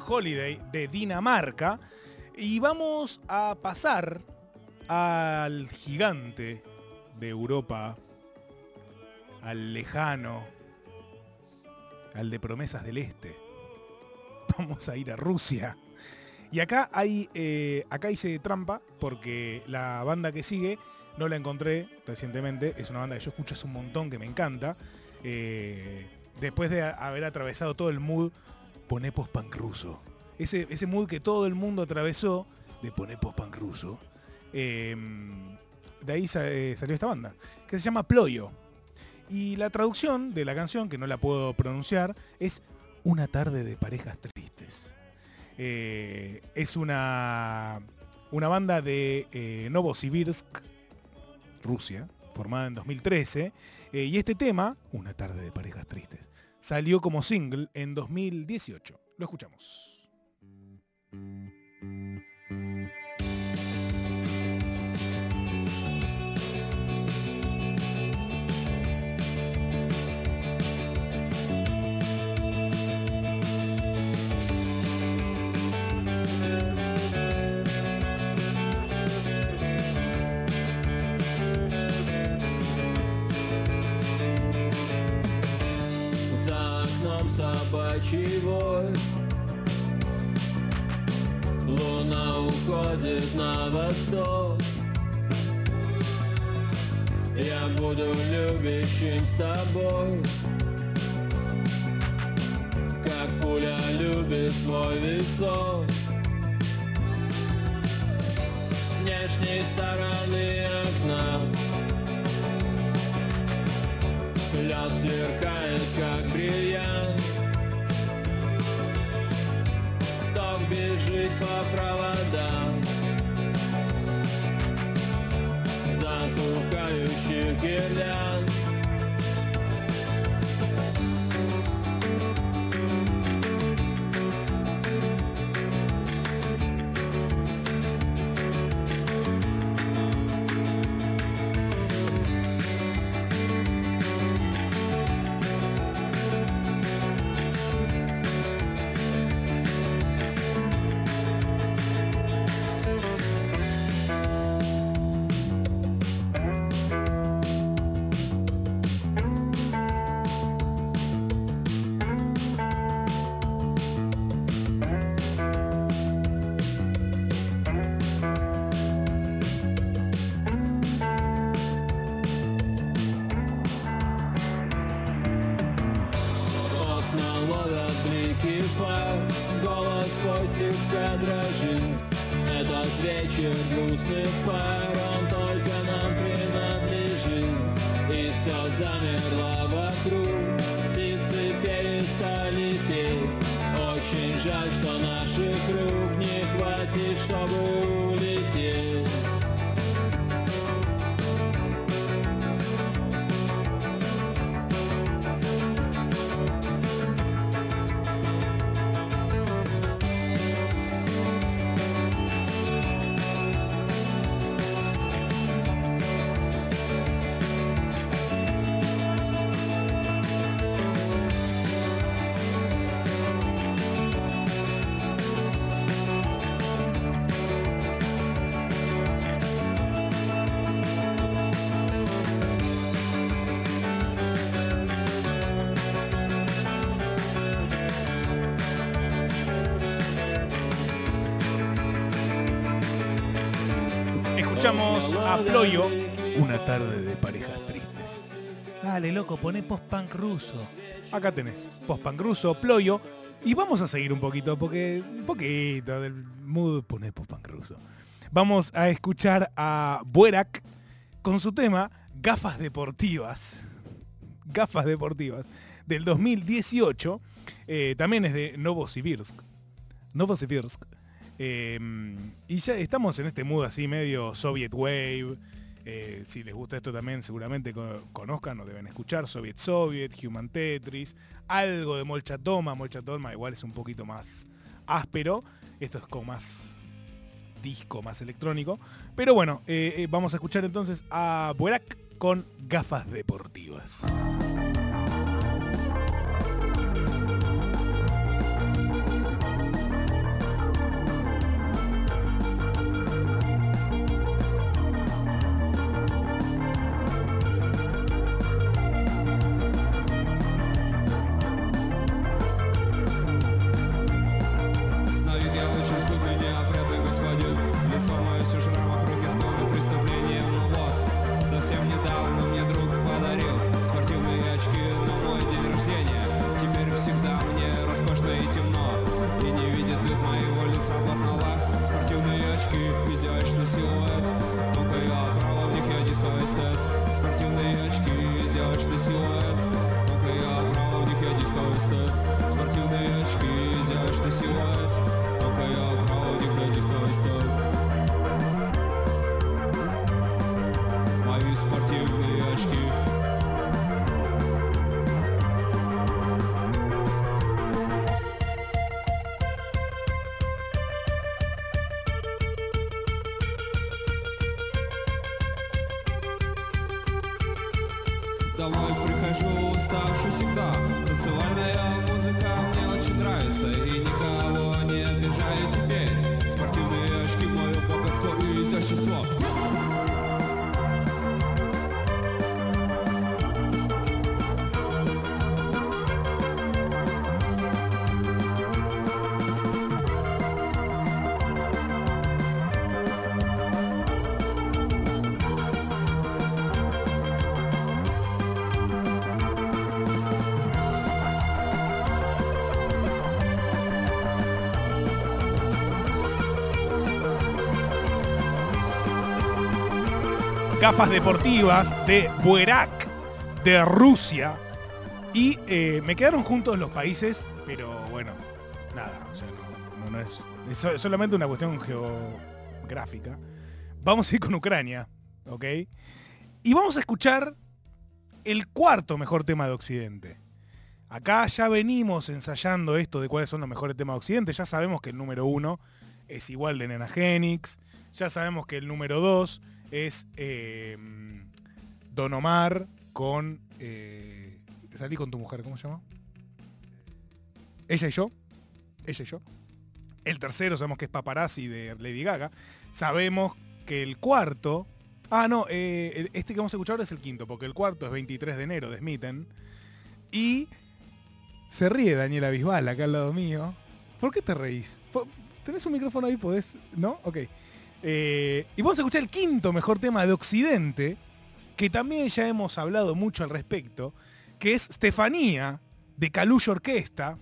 Speaker 5: Holiday
Speaker 1: de Dinamarca. Y vamos a pasar al gigante de Europa, al lejano, al de promesas del este. [laughs] Vamos a ir a Rusia. Y acá hay, eh, acá hice trampa porque la banda que sigue no la encontré recientemente. Es una banda que yo escucho hace un montón que me encanta. Eh, después de haber atravesado todo el mood, poné post-punk ruso. Ese, ese mood que todo el mundo atravesó de poné post-punk ruso. eh, de ahí eh, salió esta banda, que se llama Ployo. Y la traducción de la canción, que no la puedo pronunciar, es Una tarde de parejas tristes. Eh, es una, una banda de eh, Novosibirsk, Rusia, formada en 2013. eh, y este tema, Una tarde de parejas tristes, salió como single en 2018. Lo escuchamos.
Speaker 6: Собачий вой Луна уходит на восток. Я буду любящим с тобой. Как пуля любит
Speaker 7: свой весок С внешней стороны окна. Лед сверкает,
Speaker 8: verdad. A Ployo, una tarde de parejas tristes. Dale, loco, poné post-punk ruso. Acá tenés, post-punk ruso, Ployo. Y vamos a seguir un poquito, porque un poquito del mood poné post-punk ruso. Vamos a escuchar a Buerak con su tema Gafas Deportivas. Gafas Deportivas del 2018. Eh, también es de Novosibirsk. Novosibirsk. Eh, y ya estamos en este mood así medio Soviet Wave. Eh, si les gusta esto también seguramente co- conozcan o deben escuchar Soviet Soviet, Human Tetris, algo de Molchatoma. Molchatoma igual es un poquito más áspero. Esto es como más disco, más electrónico. Pero bueno, eh, eh, vamos a escuchar entonces a Buerak con gafas deportivas.
Speaker 1: Gafas deportivas de Buerak, de Rusia. Y eh, me quedaron juntos los países, pero bueno, nada, no, es, es so- solamente una cuestión geográfica. Vamos a ir con Ucrania, ¿ok? Y vamos a escuchar el cuarto mejor tema de Occidente. Acá ya venimos ensayando esto de cuáles son los mejores temas de Occidente. Ya sabemos que el número uno es igual de Nena Genix. Ya sabemos que el número dos es eh, Don Omar con... eh, salí con tu mujer, ¿cómo se llama? Ella y yo. Ella y yo. El tercero sabemos que es Paparazzi de Lady Gaga. Sabemos que el cuarto... Ah, no, eh, este que vamos a escuchar ahora es el quinto, porque el cuarto es 23 de enero de Smitten. Y se ríe Daniela Bisbal acá al lado mío. ¿Por qué te reís? ¿Tenés un micrófono ahí? ¿Podés? ¿No? Ok. Eh, y vamos a escuchar el quinto mejor tema de Occidente, que también ya hemos hablado mucho al respecto, que es Stefanía, de Kalush Orquesta.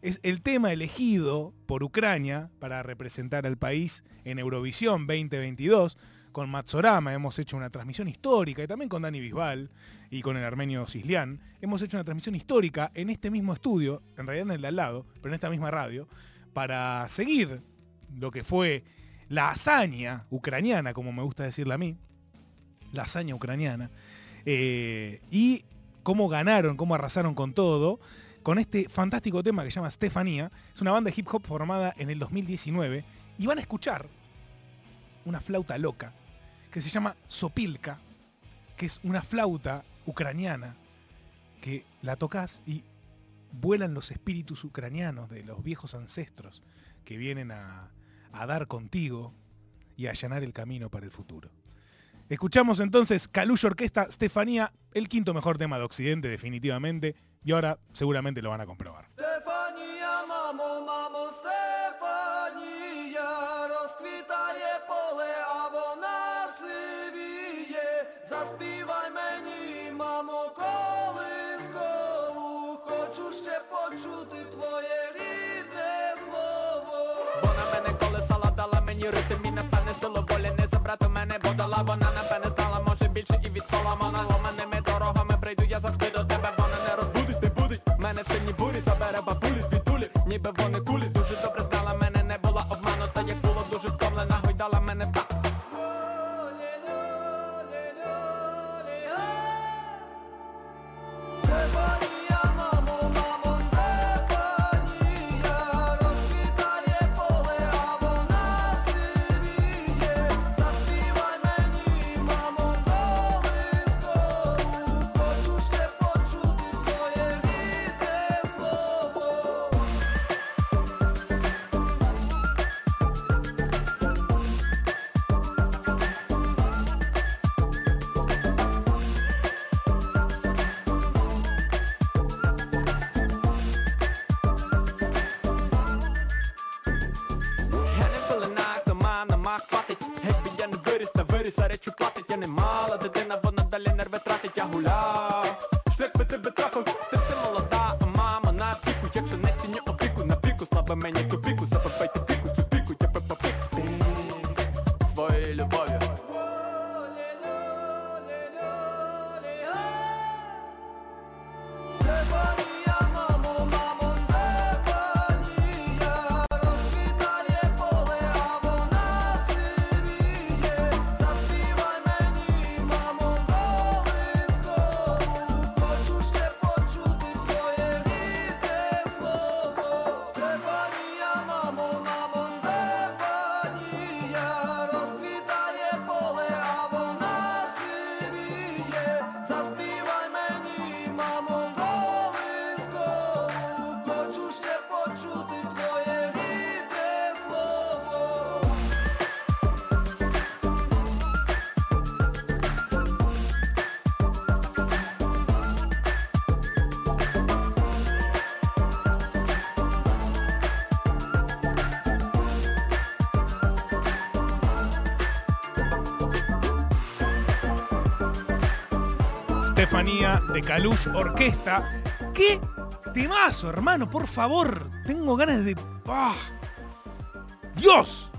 Speaker 1: Es el tema elegido por Ucrania para representar al país en Eurovisión 2022. Con Matsorama hemos hecho una transmisión histórica y también con Dani Bisbal y con el armenio Cislián. Hemos hecho una transmisión histórica en este mismo estudio, en realidad en el de al lado, pero en esta misma radio, para seguir lo que fue la hazaña ucraniana, como me gusta decirla a mí, la hazaña ucraniana, eh, y cómo ganaron, cómo arrasaron con todo, con este fantástico tema que se llama Stefanía. Es una banda de hip hop formada en el 2019 y van a escuchar una flauta loca que se llama Sopilka, que es una flauta ucraniana que la tocas y vuelan los espíritus ucranianos de los viejos ancestros que vienen a, a dar contigo y a allanar el camino para el futuro. Escuchamos entonces Kalush Orquesta Stefanía, el quinto mejor tema de Occidente definitivamente, y ahora seguramente lo van a comprobar.
Speaker 4: Стефанія, мамо, мамо, Стефанія, розквітає поле, а вона сивіє. Заспівай мені, мамо, колискову, хочу ще почути твоє
Speaker 9: Мені ритм і напевне силу волі не забрати мене бо дала Вона напевне стала, може більше і від Соломона
Speaker 1: de Kalush Orquesta. ¡Qué temazo, hermano! Por favor, tengo ganas de... ¡Ah! ¡Dios!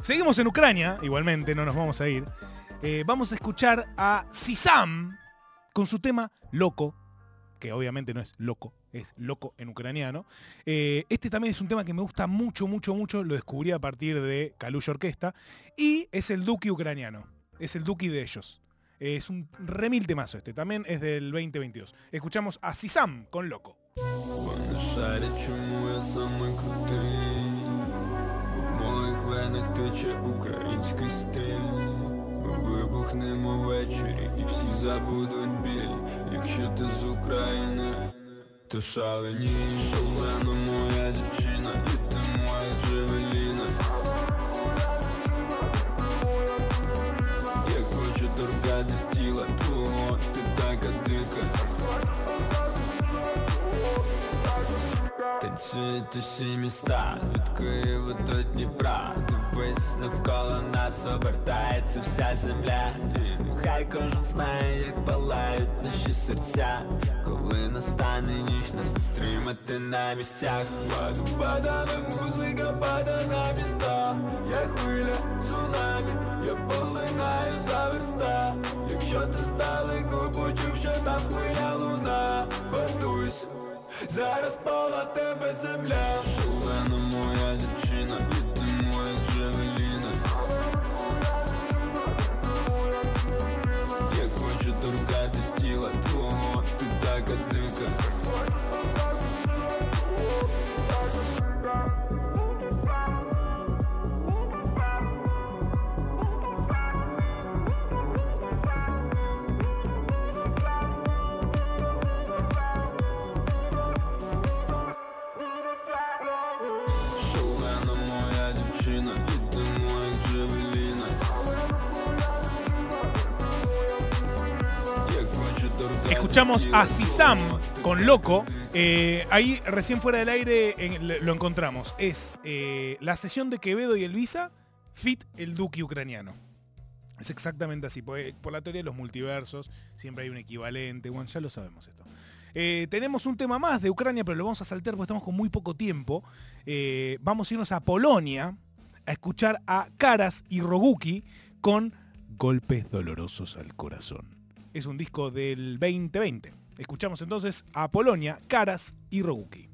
Speaker 1: Seguimos en Ucrania, igualmente, no nos vamos a ir. Eh, vamos a escuchar a Sisam con su tema Loco, que obviamente no es loco, es loco en ucraniano. Eh, este también es un tema que me gusta mucho, mucho, mucho. Lo descubrí a partir de Kalush Orquesta. Y es el Duki ucraniano. Es el Duki de ellos. Es un remil temazo este. También es del 2022. Escuchamos a Sisam con Loco.
Speaker 6: Вибухнемо ввечері і всі забудуть біль Якщо ти з України, то шалені Шалена моя дівчина, і ти моя джевеліна хочу торкатись тіла твого, ти така дика. Танцюють усі міста від Києва до Дніпра. Дивись навколо нас обертається вся земля. І нехай кожен знає, як палають наші серця. Коли настане ніч, нас стримати на місцях. Паду падає музика, падає на міста. Я хвиля, цунамі, я полинаю за верста. Якщо ти здалеку почув, що там хвиля луна. Готуйся Зараз пола тебе земля. Шалена моя дівчина, і ти моя джевеліна Я хочу торкатись тіла твого, ти така дика
Speaker 1: Escuchamos a Sisam con Loco. Eh, ahí recién fuera del aire lo encontramos. Es eh, la sesión de Quevedo y Elvisa, fit el Duque ucraniano. Es exactamente así. Por, por, la teoría de los multiversos, siempre hay un equivalente. Bueno, ya lo sabemos esto. Eh, tenemos un tema más de Ucrania, pero lo vamos a saltar porque estamos con muy poco tiempo. vamos a irnos a Polonia a escuchar a Karas y Roguki con golpes dolorosos al corazón. Es un disco del 2020. Escuchamos entonces a Polonia, Karas y Roguki.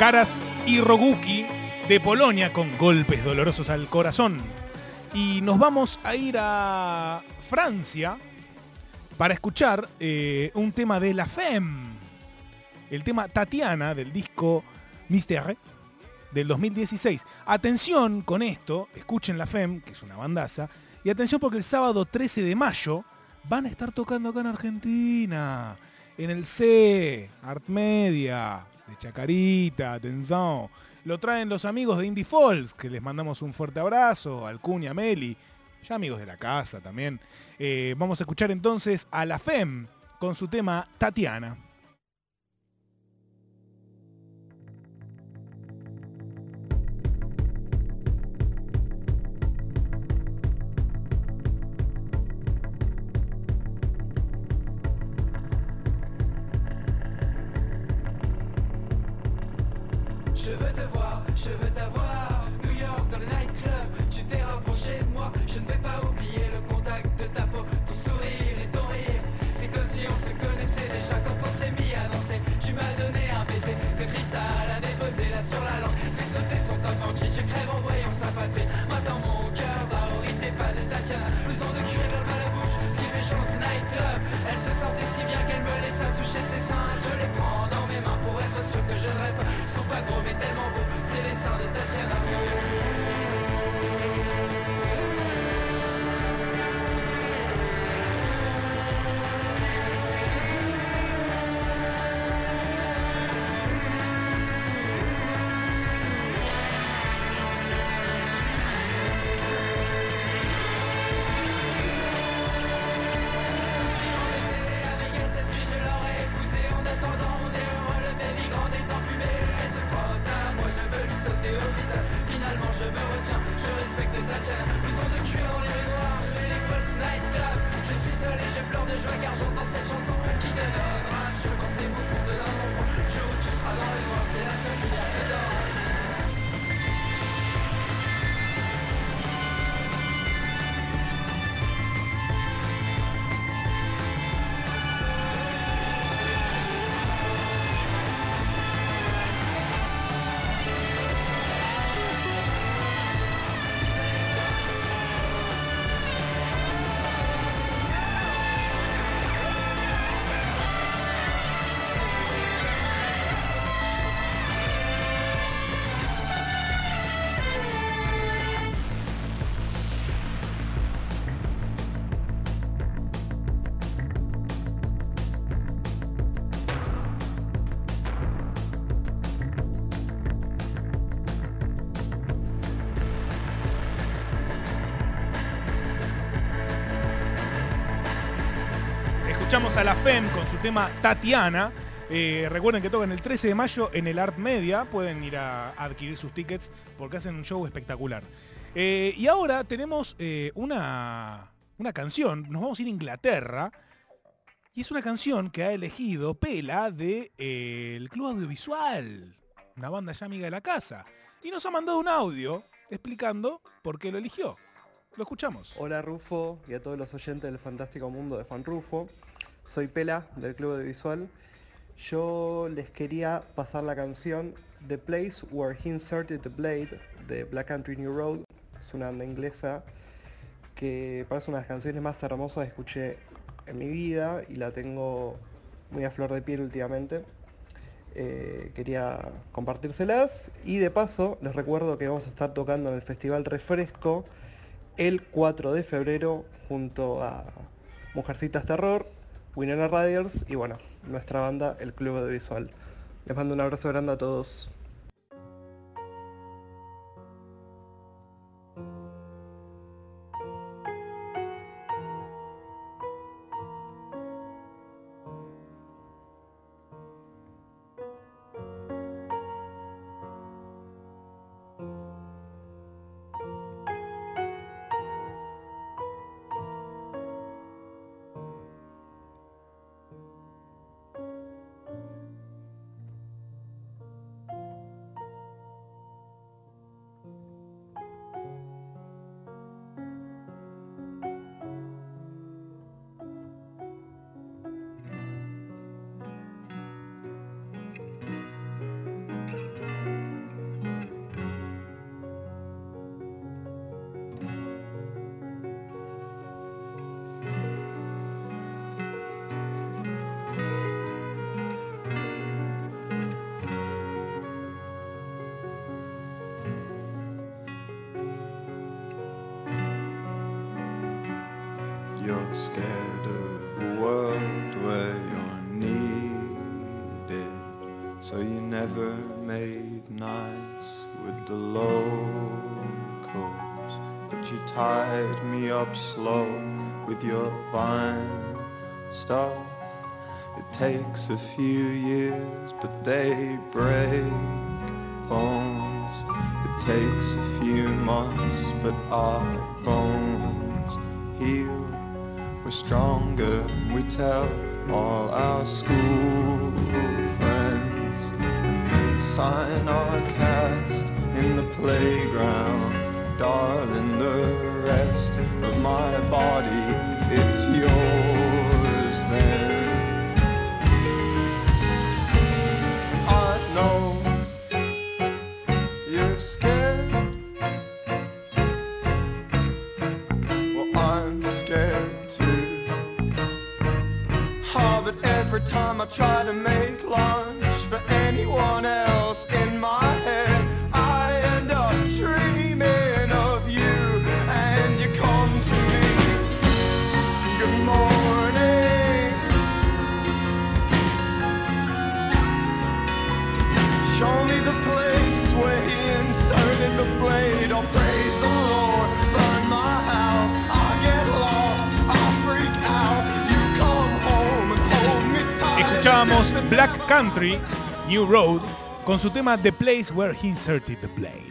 Speaker 1: Caras y Roguki de Polonia con golpes dolorosos al corazón. Y nos vamos a ir a Francia para escuchar eh, un tema de La Femme. El tema Tatiana del disco Mystère del 2016. Atención con esto, escuchen La Femme, que es una bandaza, y atención porque el sábado 13 de mayo van a estar tocando acá en Argentina, en el C, Art Media, de Chacarita, atención. Lo traen los amigos de Indie Falls, que les mandamos un fuerte abrazo, Alcuña, Meli, ya amigos de la casa también. Eh, vamos a escuchar entonces a La Femme con su tema Tatiana.
Speaker 10: Je veux t'avoir. New York dans le nightclub. Tu t'es rapproché de moi. Je ne vais pas oublier le contact de ta peau. Ton sourire et ton rire. C'est comme si on se connaissait déjà Quand on s'est mis à danser. Tu m'as donné un baiser. Que Cristal a déposé là sur la langue. Fait sauter son top en jean. Je crève en voyant sa patrie. Maintenant mon cœur bat au rythme des pas de Tatiana. Blouson de cuir à la bouche. Ce qui fait chance nightclub. Elle se sentait si bien qu'elle me laissa toucher ses seins. Je les prends dans mes mains pour être sûr que je rêve. Pas Ils sont pas gros mais tellement beaux. C'est les seins de Tatiana
Speaker 1: a la FEM con su tema Tatiana. Eh, recuerden que tocan el 13 de mayo en el Art Media. Pueden ir a adquirir sus tickets porque hacen un show espectacular. Eh, y ahora tenemos eh, una, una canción. Nos vamos a ir a Inglaterra. Y es una canción que ha elegido Pela de el Club Audiovisual. Una banda ya amiga de la casa. Y nos ha mandado un audio explicando por qué lo eligió. Lo escuchamos.
Speaker 11: Hola Rufo y a todos los oyentes del fantástico mundo de Juan Rufo. Soy Pela del Club de Visual. Yo les quería pasar la canción The Place Where He Inserted the Blade de Black Country New Road. Es una banda inglesa que parece una de las canciones más hermosas que escuché en mi vida y la tengo muy a flor de piel últimamente. Eh, quería compartírselas y de paso les recuerdo que vamos a estar tocando en el Festival Refresco el 4 de febrero junto a Mujercitas Terror, Winona Riders y bueno, nuestra banda, el Club de Visual. Les mando un abrazo grande a todos.
Speaker 1: Country, New Road, con su tema The Place Where He Inserted the Blade.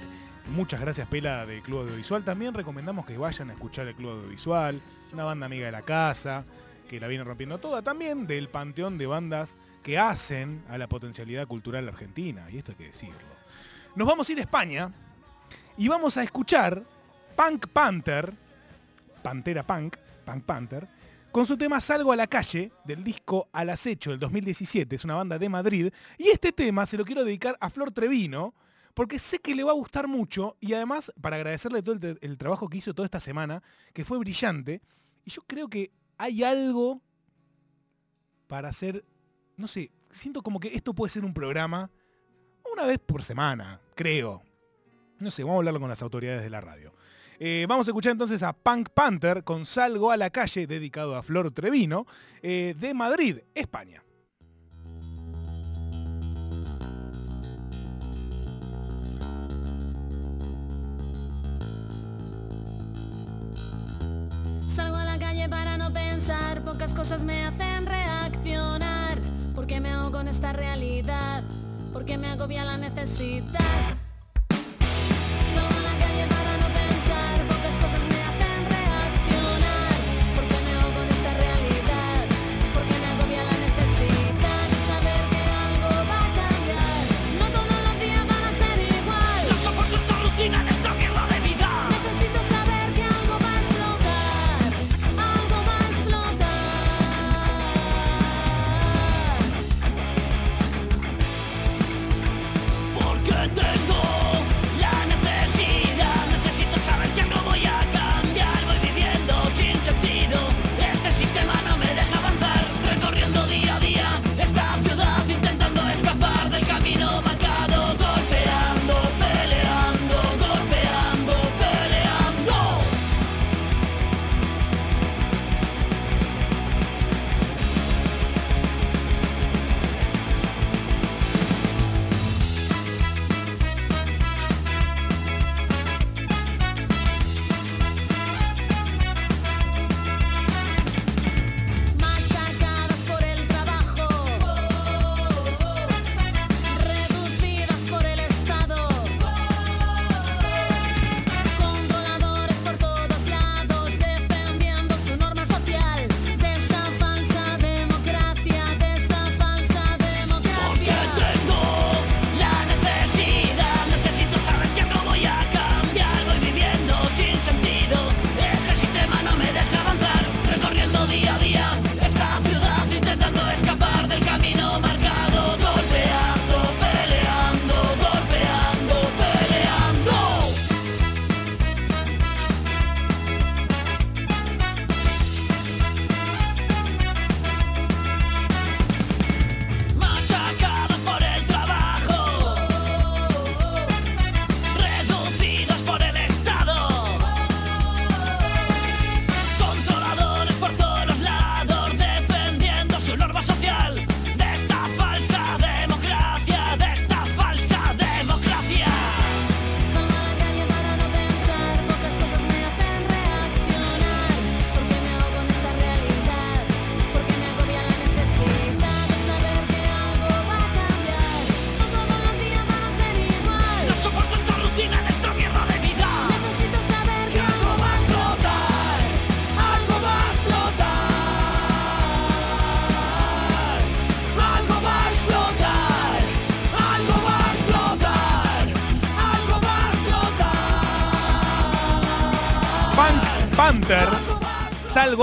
Speaker 1: Muchas gracias, Pela, del Club Audiovisual. También recomendamos que vayan a escuchar el Club Audiovisual, una banda amiga de la casa, que la viene rompiendo toda. También del panteón de bandas que hacen a la potencialidad cultural argentina, y esto hay que decirlo. Nos vamos a ir a España y vamos a escuchar Punk Panther, Pantera Punk, Punk Panther, con su tema Salgo a la calle del disco Al acecho del 2017, es una banda de Madrid, y este tema se lo quiero dedicar a Flor Trevino, porque sé que le va a gustar mucho y además para agradecerle todo el, el trabajo que hizo toda esta semana, que fue brillante, y yo creo que hay algo para hacer, no sé, siento como que esto puede ser un programa una vez por semana, creo. No sé, vamos a hablarlo con las autoridades de la radio. Eh, vamos a escuchar entonces a Punk Panther con Salgo a la calle, dedicado a Flor Trevino, eh, de Madrid, España.
Speaker 12: Salgo a la calle para no pensar, pocas cosas me hacen reaccionar. ¿Por qué me hago con esta realidad? ¿Por qué me agobia la necesidad?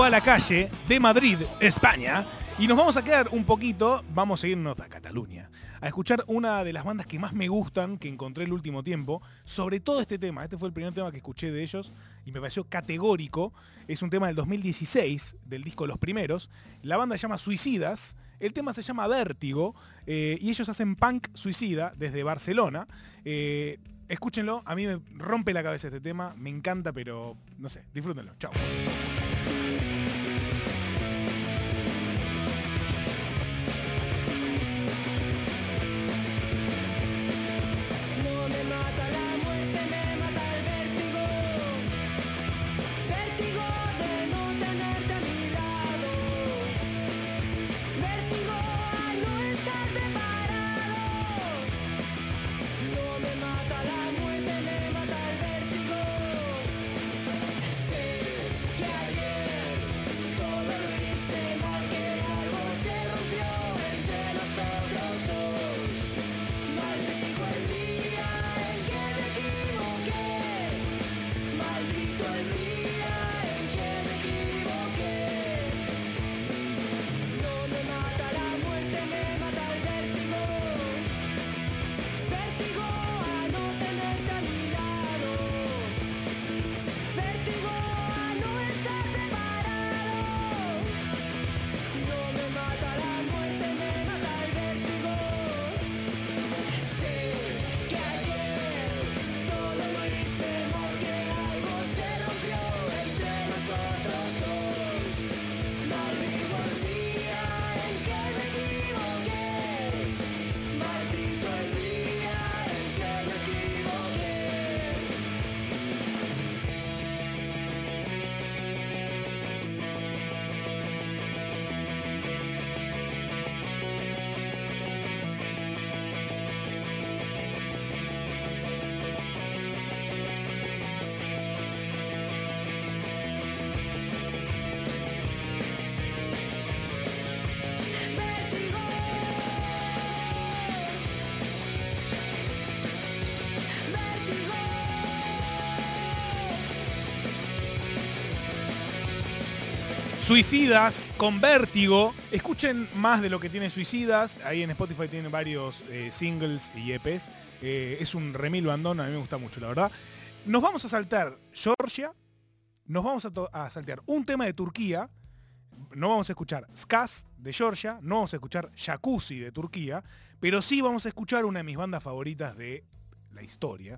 Speaker 12: A la calle de
Speaker 1: Madrid, España. Y nos vamos a quedar un poquito, vamos a irnos a Cataluña, a escuchar una de las bandas que más me gustan, que encontré el último tiempo, sobre todo este tema. Este fue el primer tema que escuché de ellos y me pareció categórico. Es un tema del 2016, del disco Los Primeros. La banda se llama Suicidas, el tema se llama Vértigo eh, y ellos hacen punk suicida desde Barcelona. Eh, escúchenlo, a mí me rompe la cabeza este tema, me encanta, pero no sé, disfrútenlo. Chao. Suicidas con Vértigo. Escuchen más de lo que tiene Suicidas. Ahí en Spotify tienen varios eh, singles y EPs. Eh, es un remil bandón, a mí me gusta mucho, la verdad. Nos vamos a saltar Georgia. Nos vamos a, a saltear un tema de Turquía. No vamos a escuchar Skas de Georgia. No vamos a escuchar Jacuzzi de Turquía. Pero sí vamos a escuchar una de mis bandas favoritas de la historia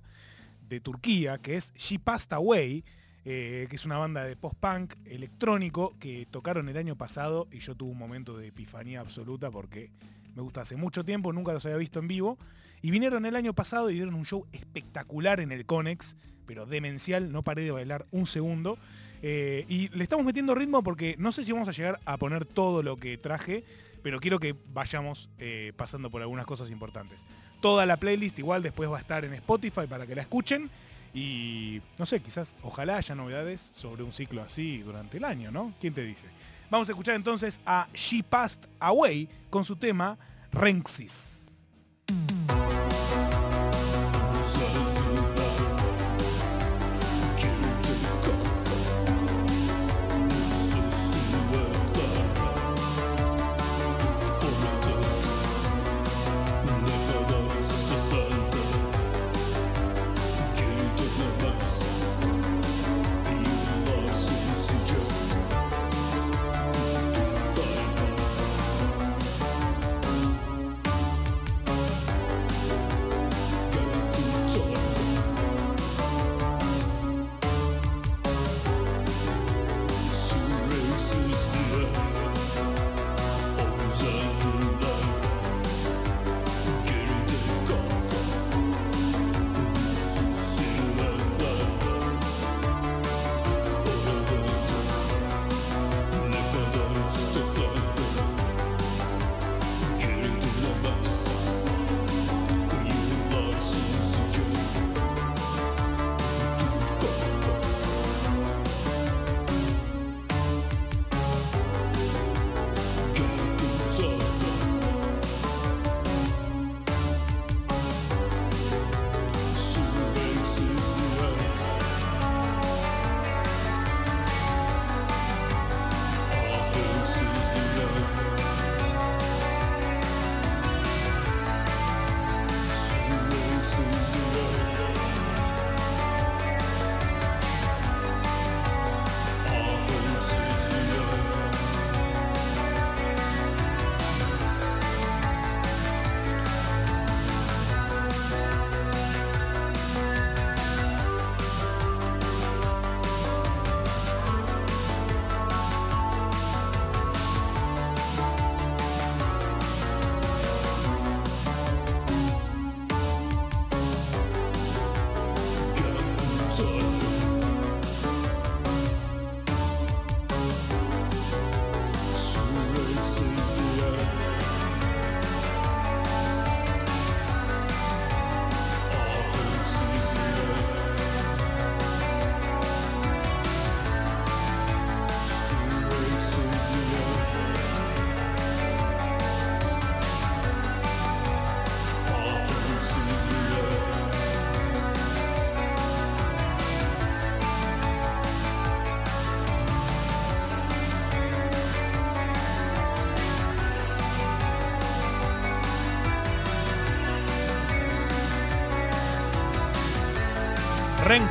Speaker 1: de Turquía, que es She Passed Away, eh, que es una banda de post-punk electrónico que tocaron el año pasado y yo tuve un momento de epifanía absoluta porque me gusta hace mucho tiempo, nunca los había visto en vivo. Y vinieron el año pasado y dieron un show espectacular en el Conex, pero demencial, no paré de bailar un segundo. Eh, y le estamos metiendo ritmo porque no sé si vamos a llegar a poner todo lo que traje, pero quiero que vayamos eh, pasando por algunas cosas importantes. Toda la playlist igual después va a estar en Spotify para que la escuchen. Y no sé, quizás, ojalá haya novedades sobre un ciclo así durante el año, ¿no? ¿Quién te dice? Vamos a escuchar entonces a She Passed Away con su tema Renxis.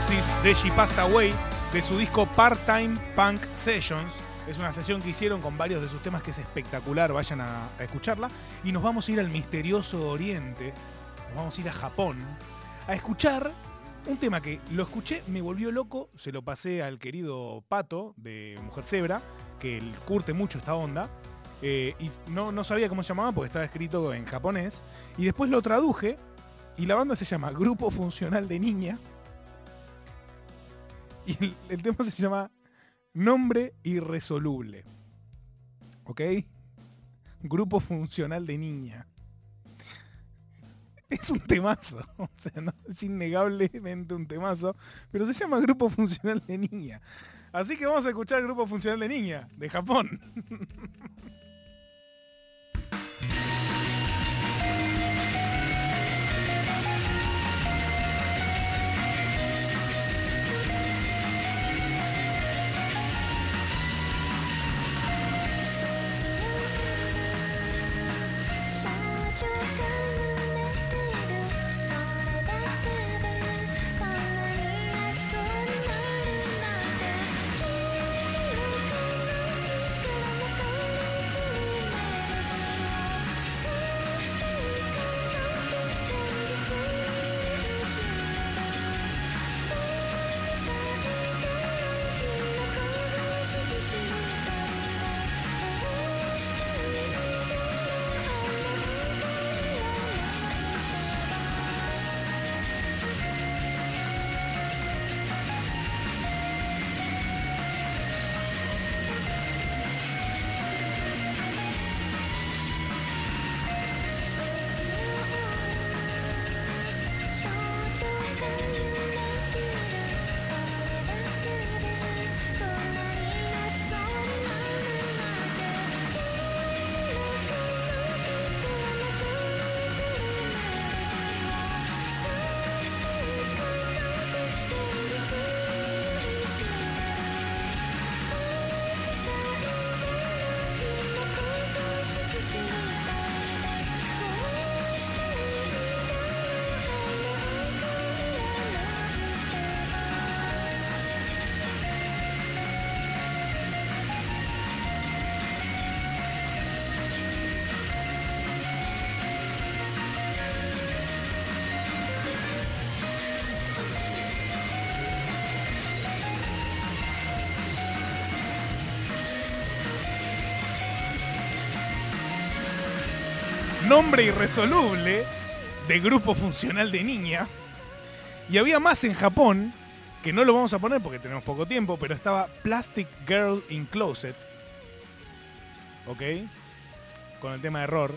Speaker 1: De She Passed de su disco Part-Time Punk Sessions. Es una sesión que hicieron con varios de sus temas que es espectacular, vayan a, escucharla. Y nos vamos a ir al misterioso oriente, nos vamos a ir a Japón, a escuchar un tema que lo escuché, me volvió loco, se lo pasé al querido Pato de Mujer Zebra, que curte mucho esta onda. eh, y no, no sabía cómo se llamaba porque estaba escrito en japonés. Y después lo traduje y la banda se llama Grupo Funcional de Niña. Y el, tema se llama Nombre Irresoluble. ¿Ok? Grupo Funcional de Niña. Es un temazo. [laughs] O sea, no, es innegablemente un temazo. Pero se llama Grupo Funcional de Niña. Así que vamos a escuchar Grupo Funcional de Niña, de Japón. [laughs] Nombre irresoluble de Grupo Funcional de Niña. Y había más en Japón, que no lo vamos a poner porque tenemos poco tiempo, pero estaba Plastic Girl in Closet. ¿Ok? Con el tema de error.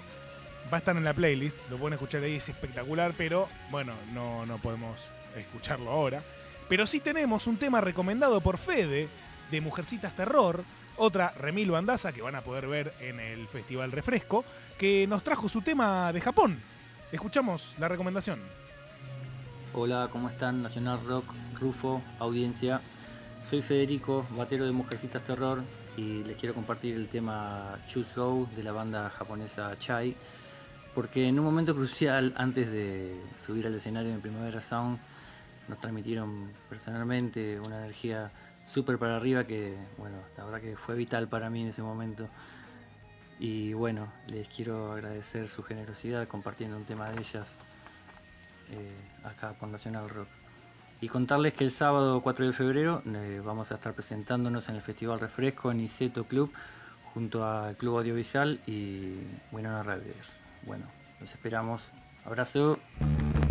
Speaker 1: Va a estar en la playlist, lo pueden escuchar ahí, es espectacular, pero bueno, no, no podemos escucharlo ahora. Pero sí tenemos un tema recomendado por Fede de Mujercitas Terror, otra Remil Bandaza que van a poder ver en el Festival Refresco, que nos trajo su tema de Japón. Escuchamos la recomendación.
Speaker 13: Hola, ¿cómo están? Nacional Rock, Rufo, audiencia. Soy Federico, batero de Mujercitas Terror y les quiero compartir el tema Choose Go de la banda japonesa Chai, porque en un momento crucial antes de subir al escenario en Primavera Sound nos transmitieron personalmente una energía súper para arriba que, bueno, la verdad que fue vital para mí en ese momento. Y bueno, les quiero agradecer su generosidad compartiendo un tema de ellas eh, acá por Nacional Rock. Y contarles que el sábado 4 de febrero eh, vamos a estar presentándonos en el Festival Refresco en Iseto Club junto al Club Audiovisual y Winona Redes. Bueno, los esperamos. Abrazo.「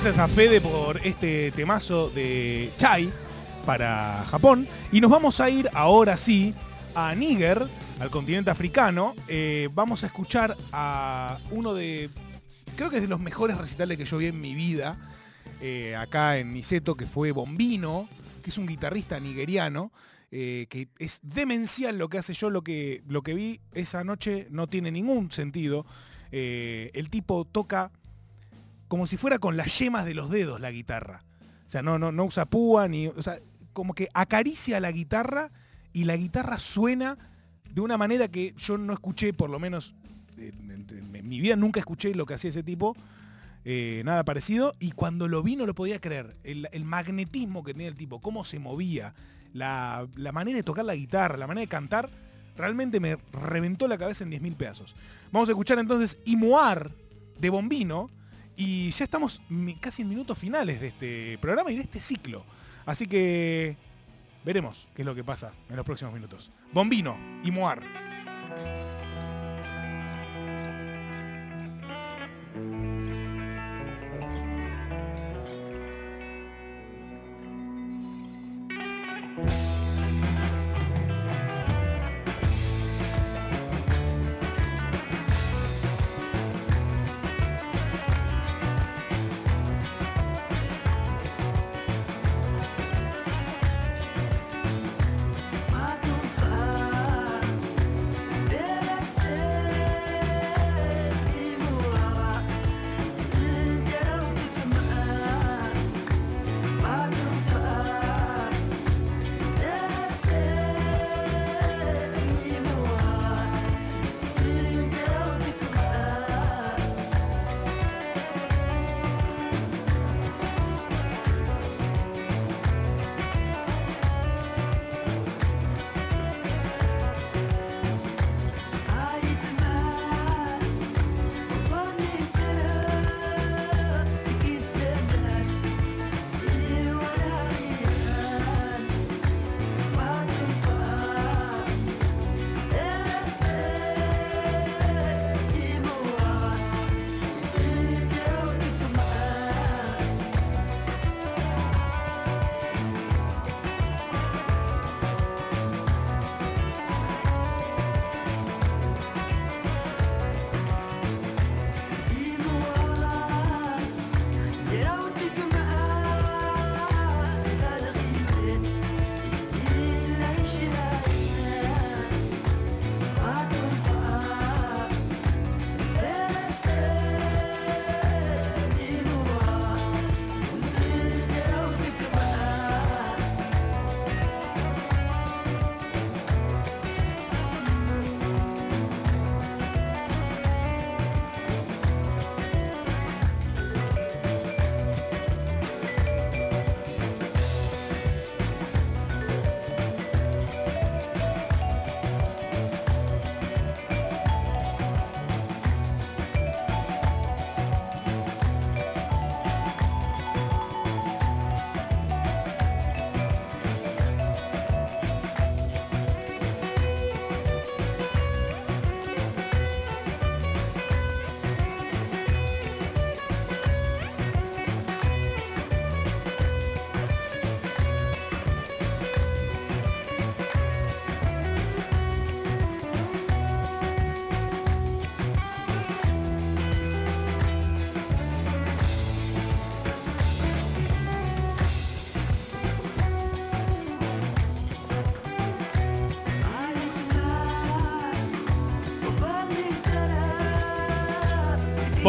Speaker 1: gracias a Fede por este temazo de Chai para Japón. Y nos vamos a ir ahora sí a Níger, al continente africano. Eh, vamos a escuchar a uno de, creo que es de los mejores recitales que yo vi en mi vida, eh, acá en Niceto, que fue Bombino, que es un guitarrista nigeriano. eh, que es demencial lo que hace yo, lo que, lo que vi esa noche no tiene ningún sentido. El tipo toca como si fuera con las yemas de los dedos la guitarra. O sea, no, no, no usa púa ni. O sea, como que acaricia la guitarra y la guitarra suena de una manera que yo no escuché, por lo menos en, mi vida nunca escuché lo que hacía ese tipo. eh, nada parecido. Y cuando lo vi no lo podía creer. El, magnetismo que tenía el tipo, cómo se movía, la, la manera de tocar la guitarra, la manera de cantar, realmente me reventó la cabeza en 10.000 pedazos. Vamos a escuchar entonces Imoar de Bombino. Y ya estamos casi en minutos finales de este programa y de este ciclo. Así que veremos qué es lo que pasa en los próximos minutos. Bombino y Moar.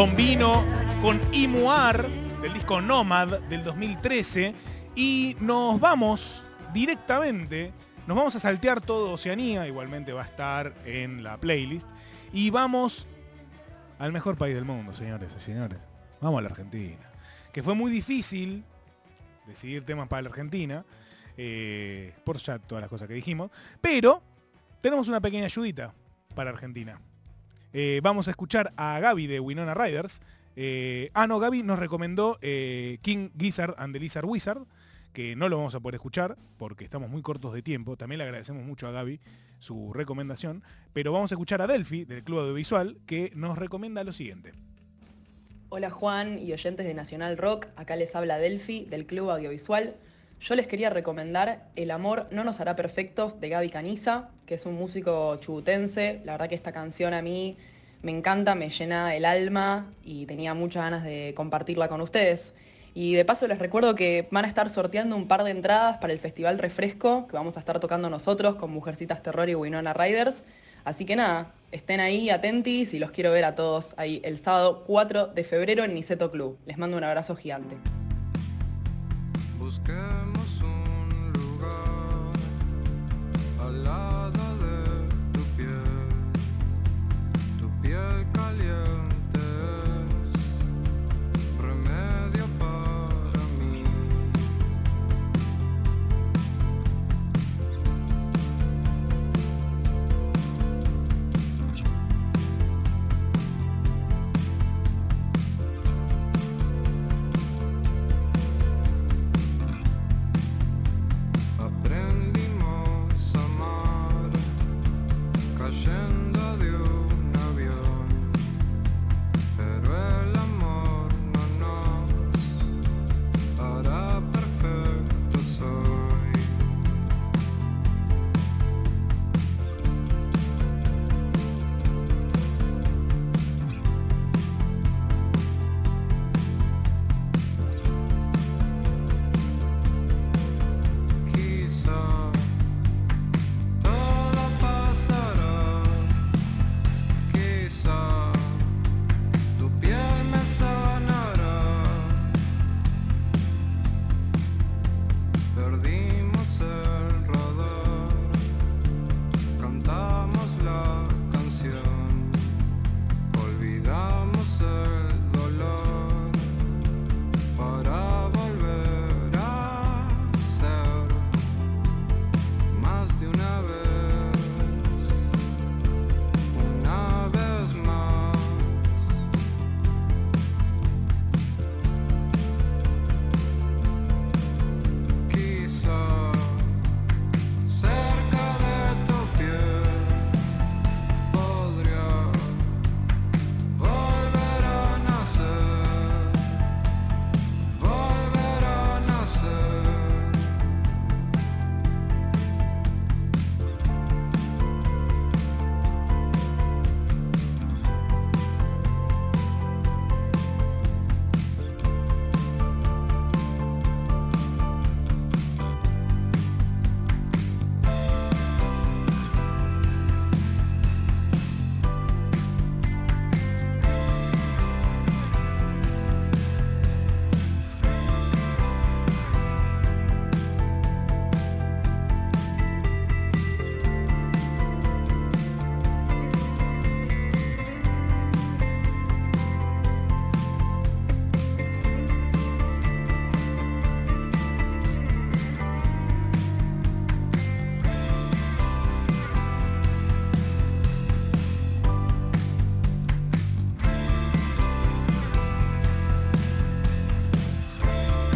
Speaker 1: Bombino con Imuar del disco Nomad del 2013 y nos vamos directamente, nos vamos a saltear todo Oceanía, igualmente va a estar en la playlist y vamos al mejor país del mundo, señores y señores. Vamos a la Argentina, que fue muy difícil decidir temas para la Argentina, eh, por ya todas las cosas que dijimos, pero tenemos una pequeña ayudita para Argentina. Eh, vamos a escuchar a Gaby de Winona Riders. Eh, ah, no, Gaby nos recomendó eh, King Gizzard and the Lizard Wizard, que no lo vamos a poder escuchar porque estamos muy cortos de tiempo. También le agradecemos mucho a Gaby su recomendación. Pero vamos a escuchar a Delphi, del Club Audiovisual, que nos recomienda lo siguiente.
Speaker 14: Hola Juan y oyentes de Nacional Rock, acá les habla Delphi del Club Audiovisual. Yo les quería recomendar El amor no nos hará perfectos de Gaby Caniza, que es un músico chubutense. La verdad que esta canción a mí me encanta, me llena el alma y tenía muchas ganas de compartirla con ustedes. Y de paso les recuerdo que van a estar sorteando un par de entradas para el Festival Refresco, que vamos a estar tocando nosotros con Mujercitas Terror y Winona Riders. Así que nada, estén ahí atentis y los quiero ver a todos ahí el sábado 4 de febrero en Niceto Club. Les mando un abrazo gigante.
Speaker 5: Al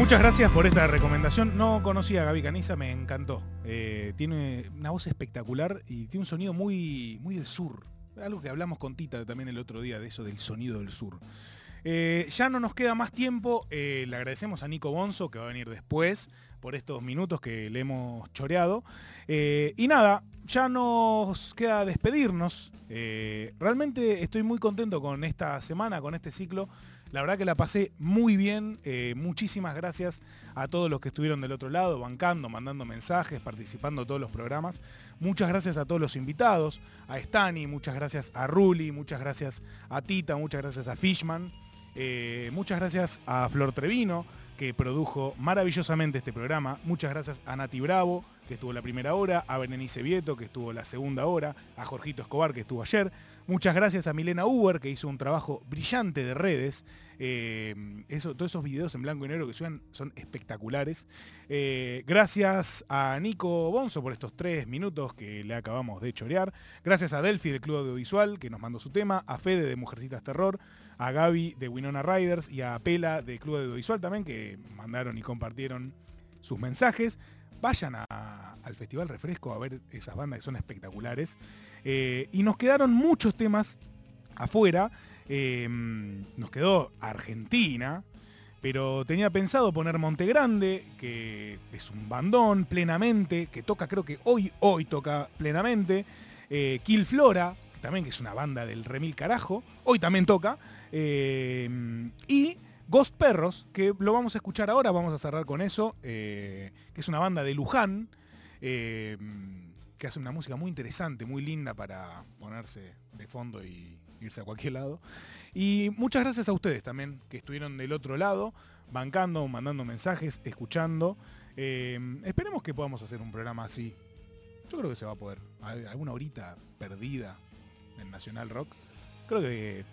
Speaker 1: Muchas gracias por esta recomendación. No conocía a Gaby Caniza, me encantó. Eh, tiene una voz espectacular y tiene un sonido muy, muy del sur. Algo que hablamos con Tita también el otro día, de eso del sonido del sur. Eh, ya no nos queda más tiempo. eh, le agradecemos a Nico Bonzo, que va a venir después, por estos minutos que le hemos choreado. Y nada, ya nos queda despedirnos. Realmente estoy muy contento con esta semana, con este ciclo. La verdad que la pasé muy bien. eh, muchísimas gracias a todos los que estuvieron del otro lado, bancando, mandando mensajes, participando en todos los programas. Muchas gracias a todos los invitados, a Stani, muchas gracias a Ruli, muchas gracias a Tita, muchas gracias a Fishman. eh, muchas gracias a Flor Trevino, que produjo maravillosamente este programa. Muchas gracias a Nati Bravo, que estuvo la primera hora, a Berenice Vieto, que estuvo la segunda hora, a Jorgito Escobar, que estuvo ayer. Muchas gracias a Milena Uber, que hizo un trabajo brillante de redes. Eh, todos esos videos en blanco y negro que suenan son espectaculares. Eh, gracias a Nico Bonzo por estos tres minutos que le acabamos de chorear. Gracias a Delphi del Club Audiovisual, que nos mandó su tema. A Fede de Mujercitas Terror. A Gaby de Winona Riders y a Pela de Club Audiovisual también, que mandaron y compartieron sus mensajes. Vayan al Festival Refresco a ver esas bandas que son espectaculares. Eh, y nos quedaron muchos temas afuera. Eh, nos quedó Argentina, pero tenía pensado poner Monte Grande, que es un bandón plenamente, que toca, creo que hoy, hoy toca plenamente. Eh, Kill Flora, también que es una banda del remil carajo, hoy también toca. Eh, y Ghost Perros, que lo vamos a escuchar ahora, vamos a cerrar con eso, eh, que es una banda de Luján, eh, que hace una música muy interesante, muy linda para ponerse de fondo y irse a cualquier lado. Y muchas gracias a ustedes también, que estuvieron del otro lado, bancando, mandando mensajes, escuchando. Eh, esperemos que podamos hacer un programa así. Yo creo que se va a poder. Al- Alguna horita perdida en Nacional Rock. Creo que,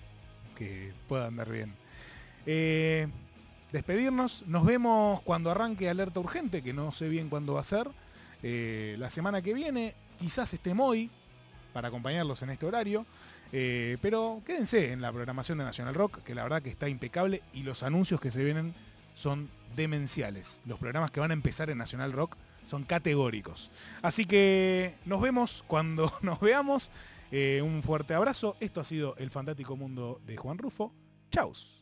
Speaker 1: que pueda andar bien. Eh, despedirnos. Nos vemos cuando arranque Alerta Urgente, que no sé bien cuándo va a ser. Eh, la semana que viene, quizás esté Moy para acompañarlos en este horario. Eh, pero quédense en la programación de National Rock, que la verdad que está impecable y los anuncios que se vienen son demenciales. Los programas que van a empezar en National Rock son categóricos. Así que nos vemos cuando [laughs] nos veamos. Eh, un fuerte abrazo. Esto ha sido el fantástico mundo de Juan Rufo. Chaus.